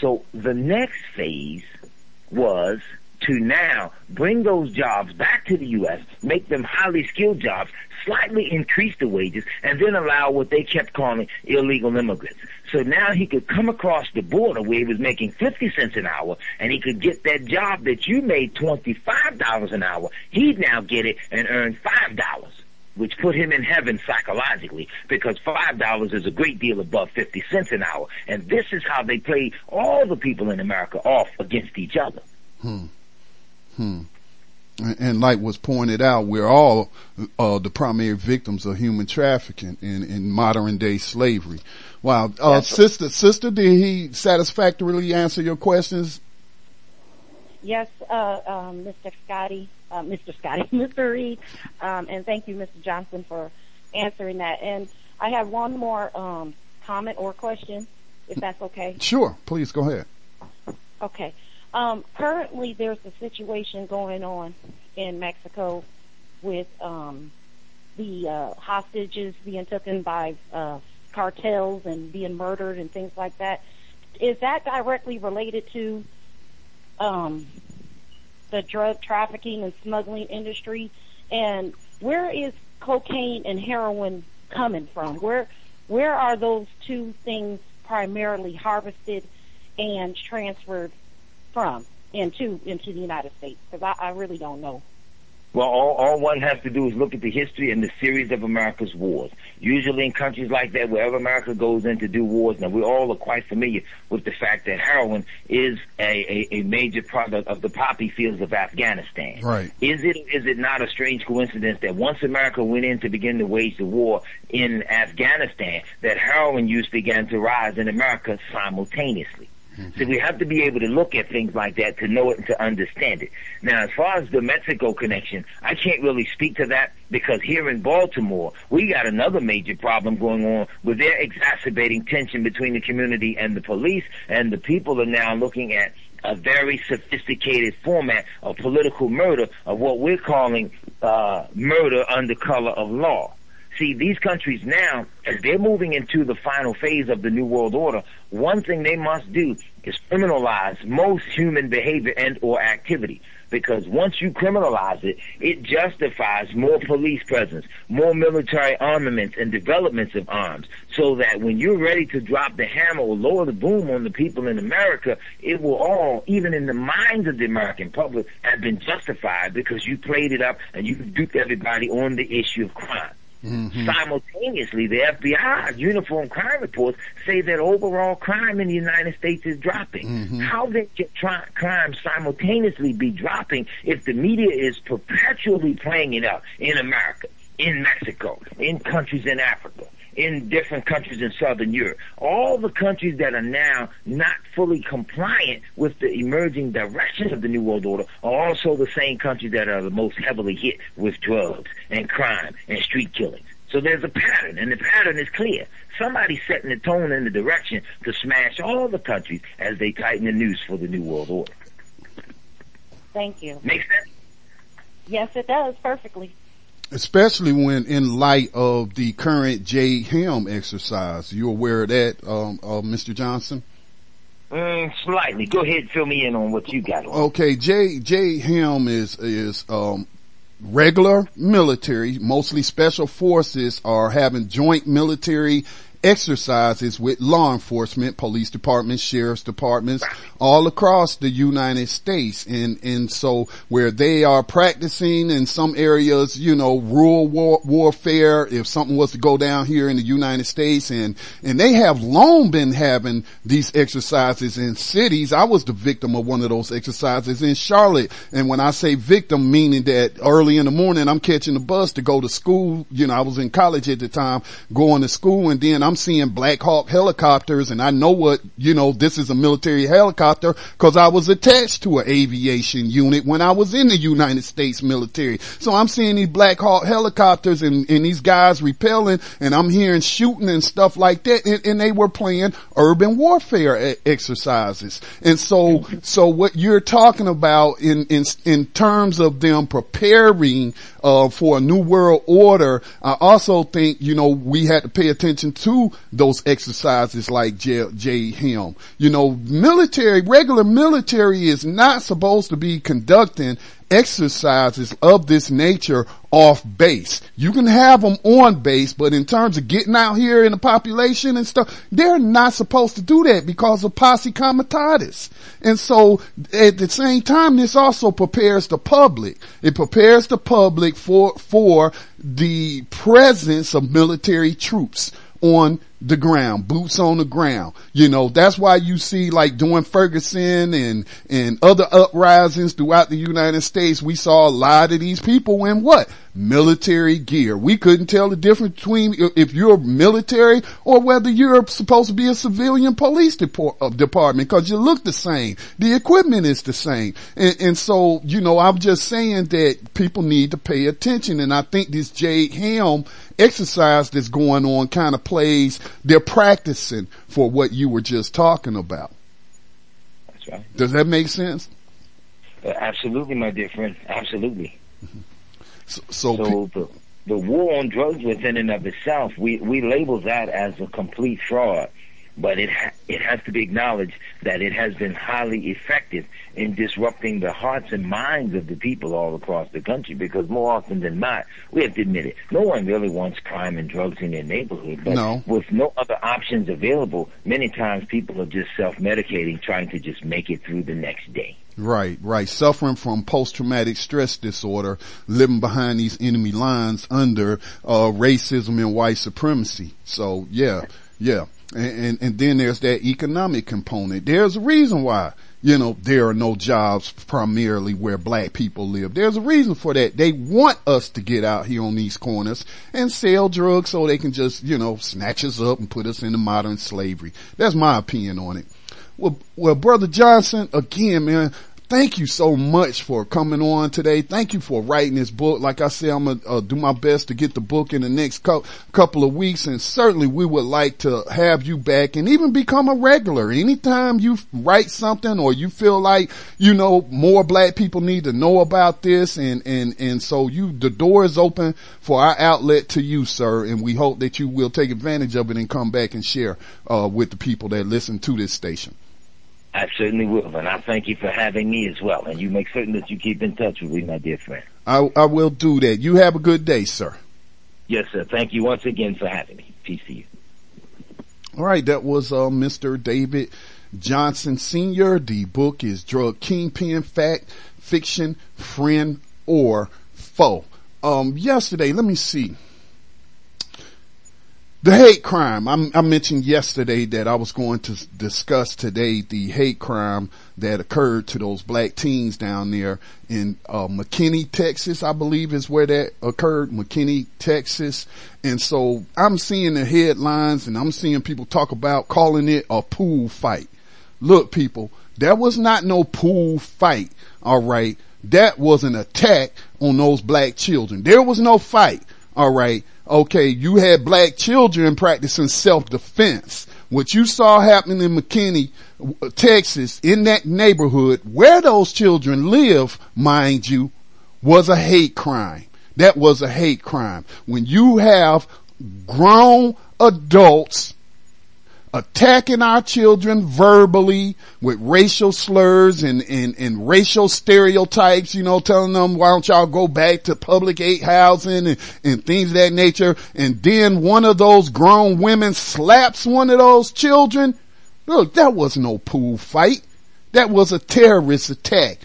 Speaker 4: So the next phase was to now bring those jobs back to the U.S., make them highly skilled jobs, slightly increase the wages, and then allow what they kept calling illegal immigrants. So now he could come across the border where he was making 50 cents an hour and he could get that job that you made $25 an hour. He'd now get it and earn $5 which put him in heaven psychologically because five dollars is a great deal above fifty cents an hour. And this is how they play all the people in America off against each other.
Speaker 3: Hmm. Hmm. And- like was pointed out, we're all uh, the primary victims of human trafficking in, in modern day slavery. Wow, uh, sister, sister, did he satisfactorily answer your questions?
Speaker 8: Yes, uh, um, Mr. Scotty, uh, Mr. Scotty, Mr. Reed, um, and thank you, Mr. Johnson, for answering that. And I have one more um, comment or question, if that's okay.
Speaker 3: Sure, please go ahead.
Speaker 8: Okay. Um, currently, there's a situation going on in Mexico with um, the uh, hostages being taken by uh, cartels and being murdered and things like that. Is that directly related to um, the drug trafficking and smuggling industry? And where is cocaine and heroin coming from? Where where are those two things primarily harvested and transferred from into into the United States? Because I, I really don't know.
Speaker 4: Well, all, all one has to do is look at the history and the series of America's wars. Usually in countries like that, wherever America goes in to do wars, now we all are quite familiar with the fact that heroin is a, a, a major product of the poppy fields of Afghanistan.
Speaker 3: Right.
Speaker 4: Is it is it not a strange coincidence that once America went in to begin to wage the war in Afghanistan, that heroin use began to rise in America simultaneously? So we have to be able to look at things like that to know it and to understand it. Now, as far as the Mexico connection, I can't really speak to that because here in Baltimore, we got another major problem going on where they're exacerbating tension between the community and the police, and the people are now looking at a very sophisticated format of political murder of what we're calling uh, murder under color of law. See, these countries now, as they're moving into the final phase of the New World Order, one thing they must do is criminalize most human behavior and or activity. Because once you criminalize it, it justifies more police presence, more military armaments and developments of arms. So that when you're ready to drop the hammer or lower the boom on the people in America, it will all, even in the minds of the American public, have been justified because you played it up and you duped everybody on the issue of crime. Mm-hmm. Simultaneously, the FBI uniform crime reports say that overall crime in the United States is dropping. Mm-hmm. How then can tri- crime simultaneously be dropping if the media is perpetually playing it up in America, in Mexico, in countries in Africa? In different countries in Southern Europe, all the countries that are now not fully compliant with the emerging directions of the New World Order are also the same countries that are the most heavily hit with drugs and crime and street killings. So there's a pattern, and the pattern is clear. Somebody's setting the tone and the direction to smash all the countries as they tighten the noose for the New World Order.
Speaker 8: Thank you.
Speaker 4: Make sense?
Speaker 8: Yes, it does perfectly.
Speaker 3: Especially when in light of the current Jade Helm exercise. You aware of that, um, uh, Mr. Johnson?
Speaker 4: Mm, slightly. Go ahead, and fill me in on what you got on.
Speaker 3: Okay, J Jade Helm is is um regular military, mostly special forces are having joint military exercises with law enforcement, police departments, sheriff's departments, all across the United States. And, and so where they are practicing in some areas, you know, rural war, warfare, if something was to go down here in the United States and, and they have long been having these exercises in cities. I was the victim of one of those exercises in Charlotte. And when I say victim, meaning that early in the morning, I'm catching the bus to go to school. You know, I was in college at the time going to school and then I'm seeing Black Hawk helicopters and I know what, you know, this is a military helicopter because I was attached to an aviation unit when I was in the United States military. So I'm seeing these Black Hawk helicopters and, and these guys repelling and I'm hearing shooting and stuff like that and, and they were playing urban warfare exercises. And so, so what you're talking about in, in, in terms of them preparing, uh, for a new world order, I also think, you know, we had to pay attention to those exercises like J, J. You know, military, regular military is not supposed to be conducting exercises of this nature off base. You can have them on base, but in terms of getting out here in the population and stuff, they're not supposed to do that because of posse comitatus. And so at the same time, this also prepares the public. It prepares the public for, for the presence of military troops on the ground, boots on the ground. You know, that's why you see like during Ferguson and, and other uprisings throughout the United States, we saw a lot of these people in what? Military gear. We couldn't tell the difference between if you're military or whether you're supposed to be a civilian police depor- uh, department because you look the same. The equipment is the same. And, and so, you know, I'm just saying that people need to pay attention. And I think this Jade Helm exercise that's going on kind of plays they're practicing for what you were just talking about.
Speaker 4: That's right.
Speaker 3: Does that make sense?
Speaker 4: Uh, absolutely, my dear friend. Absolutely.
Speaker 3: So, so,
Speaker 4: So the the war on drugs within and of itself, we we label that as a complete fraud, but it ha- it has to be acknowledged that it has been highly effective in disrupting the hearts and minds of the people all across the country. Because more often than not, we have to admit it, no one really wants crime and drugs in their neighborhood. But
Speaker 3: No.
Speaker 4: with no other options available, many times people are just self-medicating, trying to just make it through the next day.
Speaker 3: Right, right. Suffering from post-traumatic stress disorder, living behind these enemy lines under uh, racism and white supremacy. So yeah, yeah. And, and and then there's that economic component. There's a reason why you know there are no jobs primarily where black people live. There's a reason for that. They want us to get out here on these corners and sell drugs so they can just you know snatch us up and put us into modern slavery. That's my opinion on it. Well, well, brother Johnson, again, man, thank you so much for coming on today. Thank you for writing this book. Like I said, I'm gonna uh, do my best to get the book in the next cou- couple of weeks, and certainly we would like to have you back and even become a regular. Anytime you write something or you feel like you know more black people need to know about this, and and and so you, the door is open for our outlet to you, sir, and we hope that you will take advantage of it and come back and share uh, with the people that listen to this station.
Speaker 4: I certainly will, and I thank you for having me as well. And you make certain that you keep in touch with me, my dear friend.
Speaker 3: I, I will do that. You have a good day, sir.
Speaker 4: Yes, sir. Thank you once again for having me. Peace to you.
Speaker 3: All right, that was uh, Mr. David Johnson Sr. The book is Drug Kingpin Fact, Fiction, Friend, or Foe. Um, yesterday, let me see. The hate crime. I, I mentioned yesterday that I was going to discuss today the hate crime that occurred to those black teens down there in uh, McKinney, Texas. I believe is where that occurred, McKinney, Texas. And so I'm seeing the headlines and I'm seeing people talk about calling it a pool fight. Look, people, there was not no pool fight. All right. That was an attack on those black children. There was no fight. All right. Okay. You had black children practicing self-defense. What you saw happening in McKinney, Texas, in that neighborhood where those children live, mind you, was a hate crime. That was a hate crime. When you have grown adults attacking our children verbally with racial slurs and, and, and racial stereotypes, you know, telling them, why don't y'all go back to public aid housing and, and things of that nature. And then one of those grown women slaps one of those children. Look, that was no pool fight. That was a terrorist attack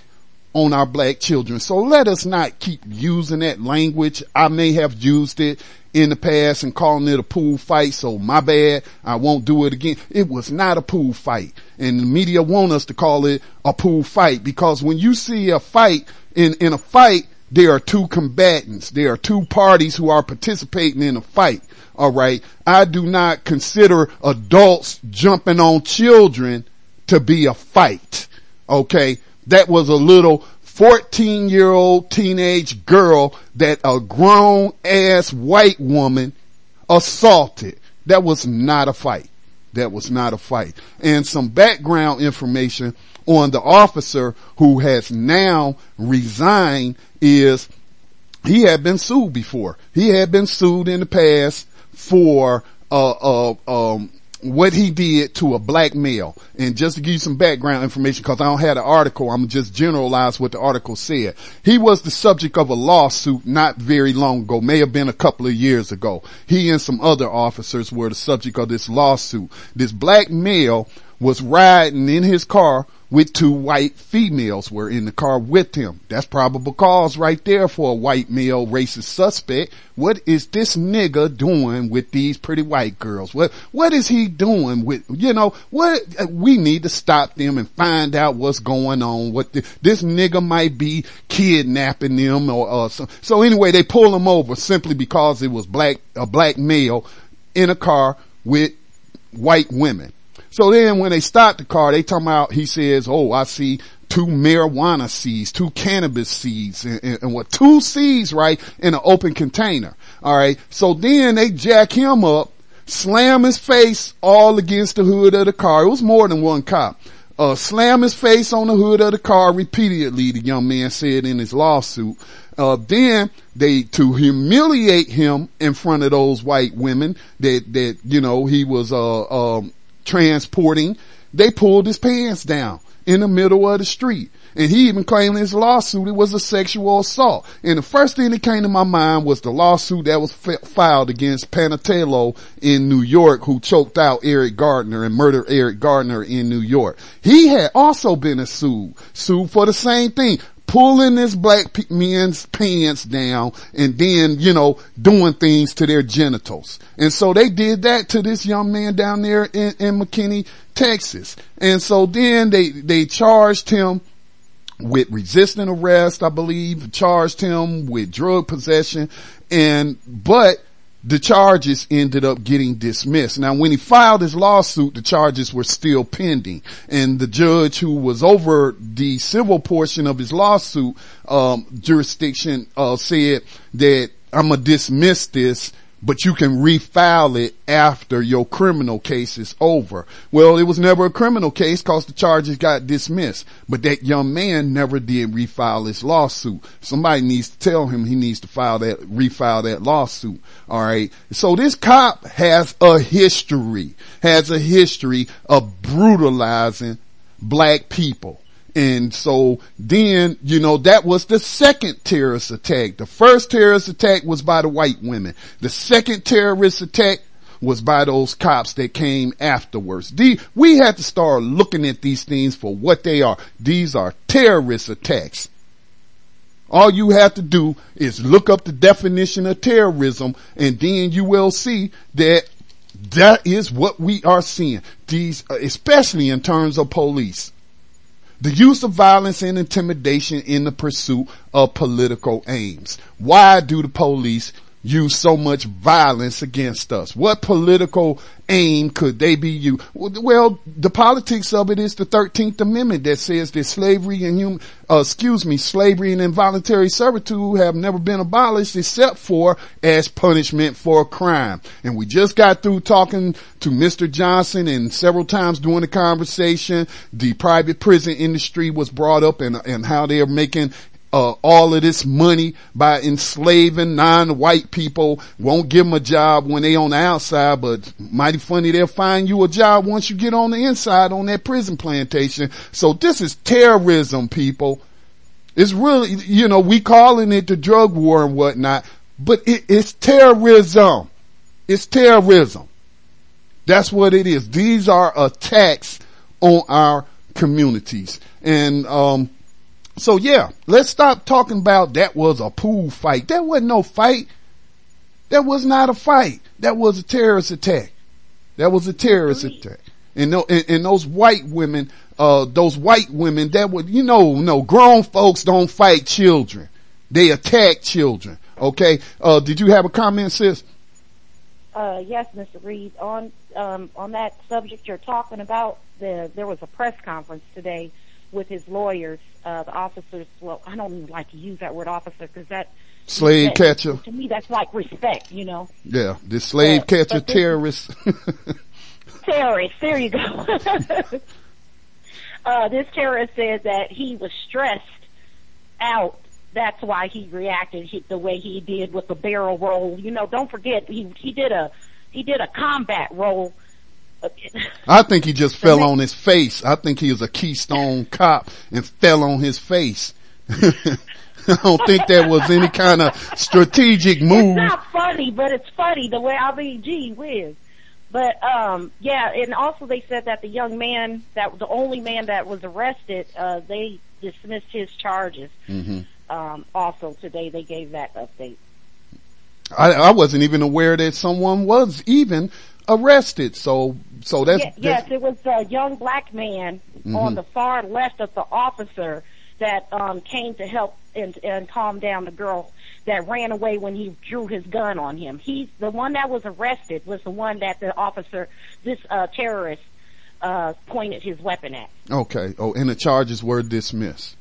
Speaker 3: on our black children. So let us not keep using that language. I may have used it in the past and calling it a pool fight. So my bad. I won't do it again. It was not a pool fight and the media want us to call it a pool fight because when you see a fight in, in a fight, there are two combatants. There are two parties who are participating in a fight. All right. I do not consider adults jumping on children to be a fight. Okay. That was a little 14 year old teenage girl that a grown ass white woman assaulted. That was not a fight. That was not a fight. And some background information on the officer who has now resigned is he had been sued before. He had been sued in the past for uh, uh, um, what he did to a black male. And just to give you some background information, cause I don't have the article, I'm just generalize what the article said. He was the subject of a lawsuit not very long ago, may have been a couple of years ago. He and some other officers were the subject of this lawsuit. This black male was riding in his car with two white females were in the car with him. That's probable cause right there for a white male racist suspect. What is this nigga doing with these pretty white girls? What, what is he doing with, you know, what, we need to stop them and find out what's going on. What the, this nigga might be kidnapping them or, uh, so, so anyway, they pull him over simply because it was black, a black male in a car with white women. So then when they stop the car, they talking about, he says, oh, I see two marijuana seeds, two cannabis seeds, and, and, and, what, two seeds, right, in an open container. All right. So then they jack him up, slam his face all against the hood of the car. It was more than one cop. Uh, slam his face on the hood of the car repeatedly, the young man said in his lawsuit. Uh, then they, to humiliate him in front of those white women that, that, you know, he was, uh, um, transporting, they pulled his pants down in the middle of the street. And he even claimed in his lawsuit it was a sexual assault. And the first thing that came to my mind was the lawsuit that was filed against Pantaleo in New York who choked out Eric Gardner and murdered Eric Gardner in New York. He had also been a sued, sued for the same thing pulling this black men's pants down and then, you know, doing things to their genitals. And so they did that to this young man down there in, in McKinney, Texas. And so then they, they charged him with resisting arrest, I believe, charged him with drug possession and, but the charges ended up getting dismissed. Now when he filed his lawsuit, the charges were still pending and the judge who was over the civil portion of his lawsuit, um, jurisdiction, uh, said that I'm gonna dismiss this but you can refile it after your criminal case is over. Well, it was never a criminal case cause the charges got dismissed, but that young man never did refile his lawsuit. Somebody needs to tell him he needs to file that, refile that lawsuit. All right. So this cop has a history, has a history of brutalizing black people. And so then, you know, that was the second terrorist attack. The first terrorist attack was by the white women. The second terrorist attack was by those cops that came afterwards. The, we had to start looking at these things for what they are. These are terrorist attacks. All you have to do is look up the definition of terrorism and then you will see that that is what we are seeing. These, especially in terms of police. The use of violence and intimidation in the pursuit of political aims. Why do the police use so much violence against us? What political aim could they be used? Well, the politics of it is the 13th Amendment that says that slavery and human, uh, excuse me, slavery and involuntary servitude have never been abolished except for as punishment for a crime. And we just got through talking to Mr. Johnson and several times during the conversation, the private prison industry was brought up and, and how they are making uh, all of this money by enslaving non-white people, won't give them a job when they on the outside, but mighty funny they'll find you a job once you get on the inside on that prison plantation. So this is terrorism, people. It's really, you know, we calling it the drug war and whatnot, but it, it's terrorism. It's terrorism. That's what it is. These are attacks on our communities. And, um, so yeah, let's stop talking about that was a pool fight. That wasn't no fight. That was not a fight. That was a terrorist attack. That was a terrorist attack. And, no, and, and those white women, uh, those white women that would, you know, no, grown folks don't fight children. They attack children. Okay. Uh, did you have a comment, sis?
Speaker 8: Uh, yes, Mr. Reed. On um, on that subject you're talking about, the, there was a press conference today with his lawyers, uh, the officers. Well, I don't even like to use that word officer because that
Speaker 3: Slave
Speaker 8: that-
Speaker 3: catcher.
Speaker 8: To me, that's like respect, you know.
Speaker 3: Yeah. The slave
Speaker 8: But-
Speaker 3: catcher
Speaker 8: but
Speaker 3: terrorist.
Speaker 8: terrorist. There you go. uh, this terrorist said that he was stressed out. That's why he reacted he, the way he did with the barrel roll. You know, don't forget he he did a he did a combat roll.
Speaker 3: I think he just fell on his face. I think he was a Keystone cop and fell on his face. I don't think that was any kind of strategic move.
Speaker 8: It's not funny, but it's funny the way I mean, gee whiz. But um yeah, and also they said that the young man that the only man that was arrested, uh they dismissed his charges.
Speaker 3: hmm
Speaker 8: Um also today they gave that update.
Speaker 3: I, I wasn't even aware that someone was even arrested. So, so that's,
Speaker 8: Ye- yes, it was a young black man
Speaker 3: Mhm.
Speaker 8: on the far left of the officer that um came to help and and calm down the girl that ran away when he drew his gun on him. He's the one that was arrested was the one that the officer this uh terrorist uh pointed his weapon at.
Speaker 3: okay. Oh, and the charges were dismissed.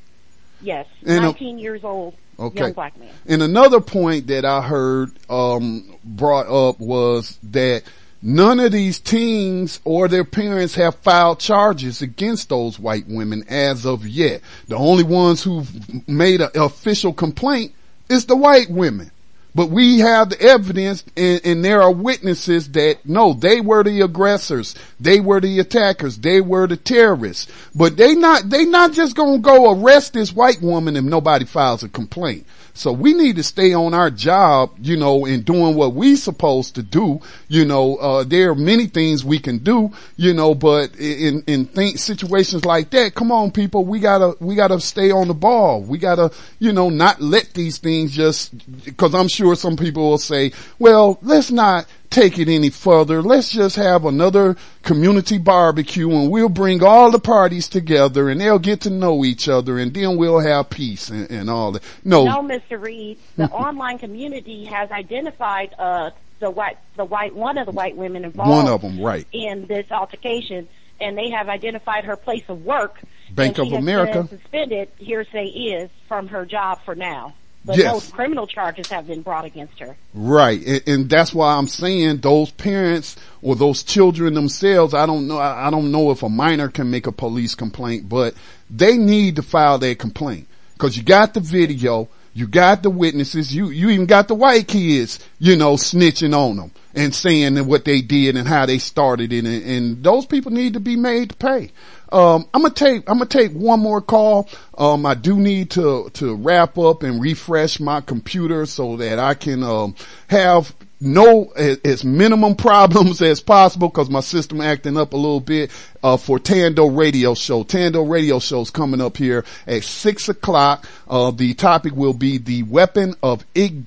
Speaker 8: Yes.
Speaker 3: And, uh,
Speaker 8: Nineteen years old
Speaker 3: Okay.
Speaker 8: young black man.
Speaker 3: And another point that I heard um, brought up was that none of these teens or their parents have filed charges against those white women as of yet. The only ones who've made an official complaint is the white women. But we have the evidence and, and there are witnesses that no, they were the aggressors. They were the attackers. They were the terrorists. But they not, they not just gonna go arrest this white woman if nobody files a complaint. So we need to stay on our job, you know, in doing what we supposed to do. You know, uh, there are many things we can do, you know, but in, in think situations like that, come on people, we gotta, we gotta stay on the ball. We gotta, you know, not let these things just, cause I'm sure some people will say, well, let's not take it any further. Let's just have another community barbecue and we'll bring all the parties together and they'll get to know each other and then we'll have peace and, and all that. No,
Speaker 8: No, Mr. Reed, the online community has identified uh the white the white one of the white women involved
Speaker 3: one of them, right.
Speaker 8: in this altercation, and they have identified her place of work.
Speaker 3: Bank of America.
Speaker 8: suspended, hearsay is, from her job for now. But
Speaker 3: Yes.
Speaker 8: no criminal charges have been brought against her.
Speaker 3: Right. And, and that's why I'm saying those parents or those children themselves, I don't know, I I don't know if a minor can make a police complaint, but they need to file their complaint. Cause you got the video, you got the witnesses, you, you even got the white kids, you know, snitching on them and saying what they did and how they started it. And, and those people need to be made to pay. Um, I'm gonna take, I'm gonna take one more call. Um, I do need to, to wrap up and refresh my computer so that I can, um, have no, as, minimum problems as possible because my system acting up a little bit, uh, for Tando radio show. Tando radio show's coming up here at six o'clock. Uh, the topic will be the weapon of ig-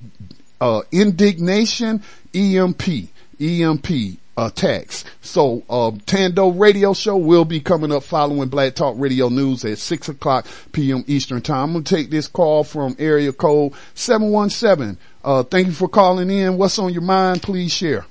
Speaker 3: uh, indignation, EMP, EMP attacks. So, uh, Tando radio show will be coming up following Black Talk Radio News at 6 o'clock p.m. Eastern time. I'm going to take this call from area code 717. Uh, thank you for calling in. What's on your mind? Please share.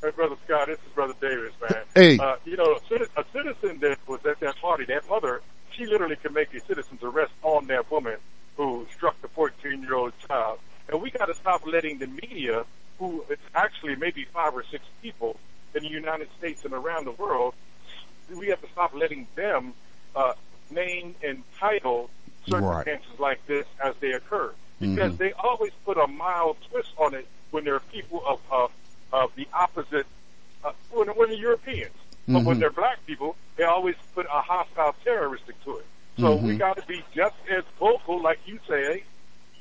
Speaker 5: Hey, Brother Scott, this is Brother Davis, man.
Speaker 3: Hey.
Speaker 5: Uh, you know, a a citizen that was at that party, that mother, she literally can make a citizen's arrest on that woman who struck the 14-year-old child. And we got to stop letting the media, who it's actually maybe five or six people in the United States and around the world, we have to stop letting them uh, name and title circumstances like this as they occur. Because
Speaker 3: Mhm.
Speaker 5: they always put a mild twist on it when there are people of, of, of the opposite, uh, when, when they're Europeans. But when
Speaker 3: Mhm.
Speaker 5: they're black people, they always put a hostile terroristic to it. So we
Speaker 3: Mhm.
Speaker 5: got to be just as vocal, like you say,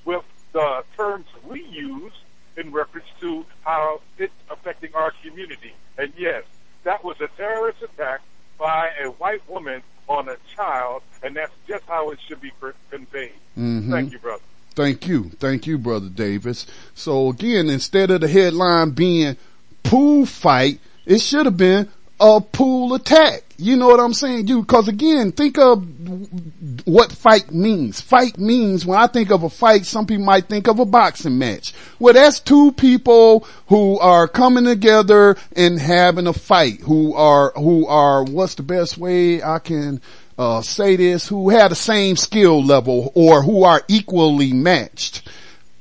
Speaker 5: with the terms we use in reference to how it's affecting our community. And yes, that was a terrorist attack by a white woman on a child, and that's just how it should be conveyed.
Speaker 3: Mhm.
Speaker 5: Thank you, brother.
Speaker 3: Thank you. Thank you, Brother Davis. So again, instead of the headline being pool fight, it should have been a pool attack. You know what I'm saying? You, cause again, think of what fight means. Fight means when I think of a fight, some people might think of a boxing match. Well, that's two people who are coming together and having a fight, who are, who are, what's the best way I can, uh, say this, who have the same skill level or who are equally matched.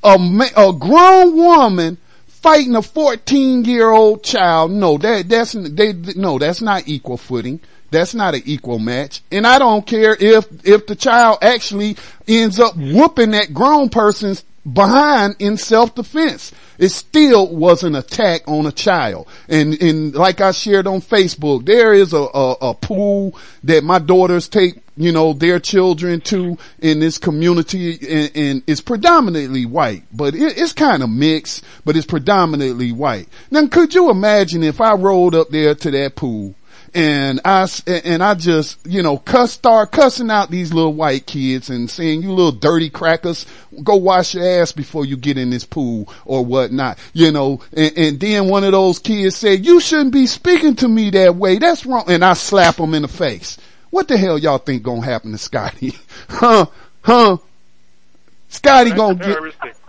Speaker 3: A, ma- a grown woman fighting a 14 year old child. No, that, that's, they, no, that's not equal footing. That's not an equal match. And I don't care if, if the child actually ends up whooping that grown person's behind in self-defense. It still was an attack on a child. And, and like I shared on Facebook, there is a, a, a pool that my daughters take, you know, their children to in this community and, and it's predominantly white, but it, it's kind of mixed, but it's predominantly white. Now could you imagine if I rolled up there to that pool and I and I just you know cuss start cussing out these little white kids and saying you little dirty crackers go wash your ass before you get in this pool or whatnot you know. And, and then one of those kids said you shouldn't be speaking to me that way. That's wrong. And I slap him in the face. What the hell y'all think gonna happen to Scotty? Huh? Huh? Scotty
Speaker 5: That's
Speaker 3: gonna get.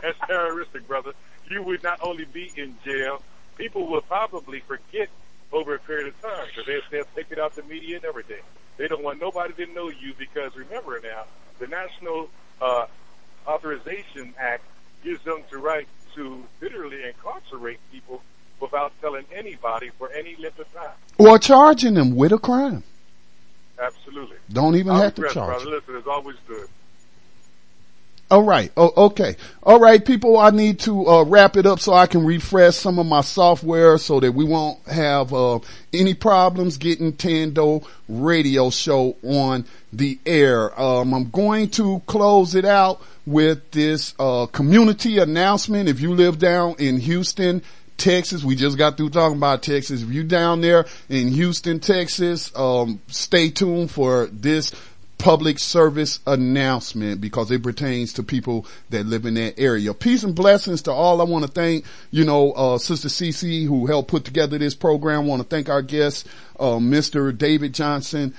Speaker 5: That's terroristic, brother. You would not only be in jail, people will probably forget over a period of time because they, they'll take it out the media and everything. They don't want nobody to know you because remember now, the National uh, Authorization Act gives them the right to literally incarcerate people without telling anybody for any length of time.
Speaker 3: or charging them with a crime
Speaker 5: Absolutely.
Speaker 3: don't even
Speaker 5: I'll
Speaker 3: have to charge
Speaker 5: brother. Listen, it's always good.
Speaker 3: All right. Oh, okay. All right, people. I need to uh, wrap it up so I can refresh some of my software so that we won't have uh, any problems getting Tando Radio Show on the air. Um, I'm going to close it out with this uh, community announcement. If you live down in Houston. Texas. We just got through talking about Texas. If you down there in Houston, Texas, um, stay tuned for this public service announcement because it pertains to people that live in that area. Peace and blessings to all. I want to thank, you know, uh, Sister Cece who helped put together this program. I want to thank our guest, uh, Mr. David Johnson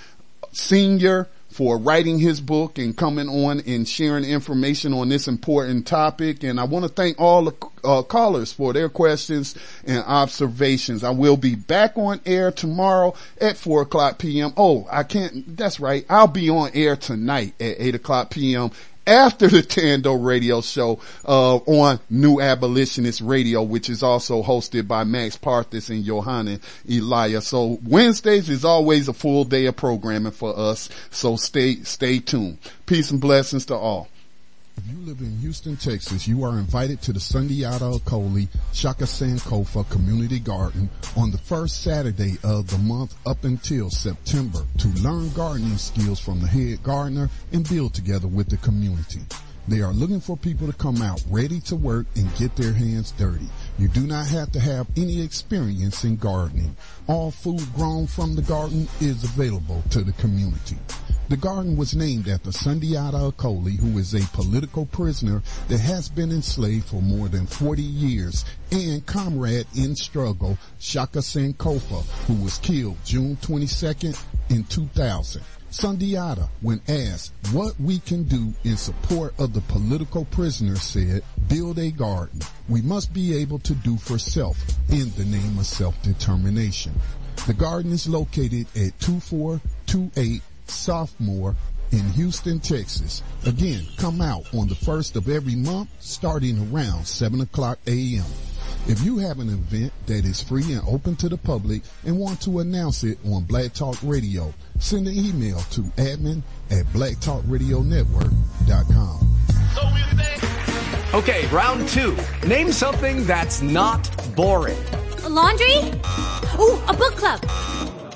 Speaker 3: Senior for writing his book and coming on and sharing information on this important topic. And I want to thank all the uh, callers for their questions and observations. I will be back on air tomorrow at four o'clock p.m. Oh, I can't, that's right. I'll be on air tonight at eight o'clock p.m. after the Tando radio show, uh, on New Abolitionist Radio, which is also hosted by Max Parthis and Johanna Elia. So Wednesdays is always a full day of programming for us. So stay, stay tuned. Peace and blessings to all. If you live in Houston, Texas, you are invited to the Sundiata Acoli Shaka Sankofa Community Garden on the first Saturday of the month up until September to learn gardening skills from the head gardener and build together with the community. They are looking for people to come out ready to work and get their hands dirty. You do not have to have any experience in gardening. All food grown from the garden is available to the community. The garden was named after Sundiata Acoli, who is a political prisoner that has been enslaved for more than 40 years, and comrade in struggle, Shaka Sankofa, who was killed June 22nd in 2000. Sundiata, when asked what we can do in support of the political prisoner said, build a garden. We must be able to do for self in the name of self-determination. The garden is located at 2428 Southmore in Houston, Texas. Again, come out on the first of every month starting around 7 o'clock a.m. If you have an event that is free and open to the public and want to announce it on Black Talk Radio, send an email to admin at blacktalkradionetwork.com.
Speaker 9: ChumbaCasino.com.
Speaker 10: Okay, round two. Name something that's not boring.
Speaker 11: A laundry? Ooh, a book club.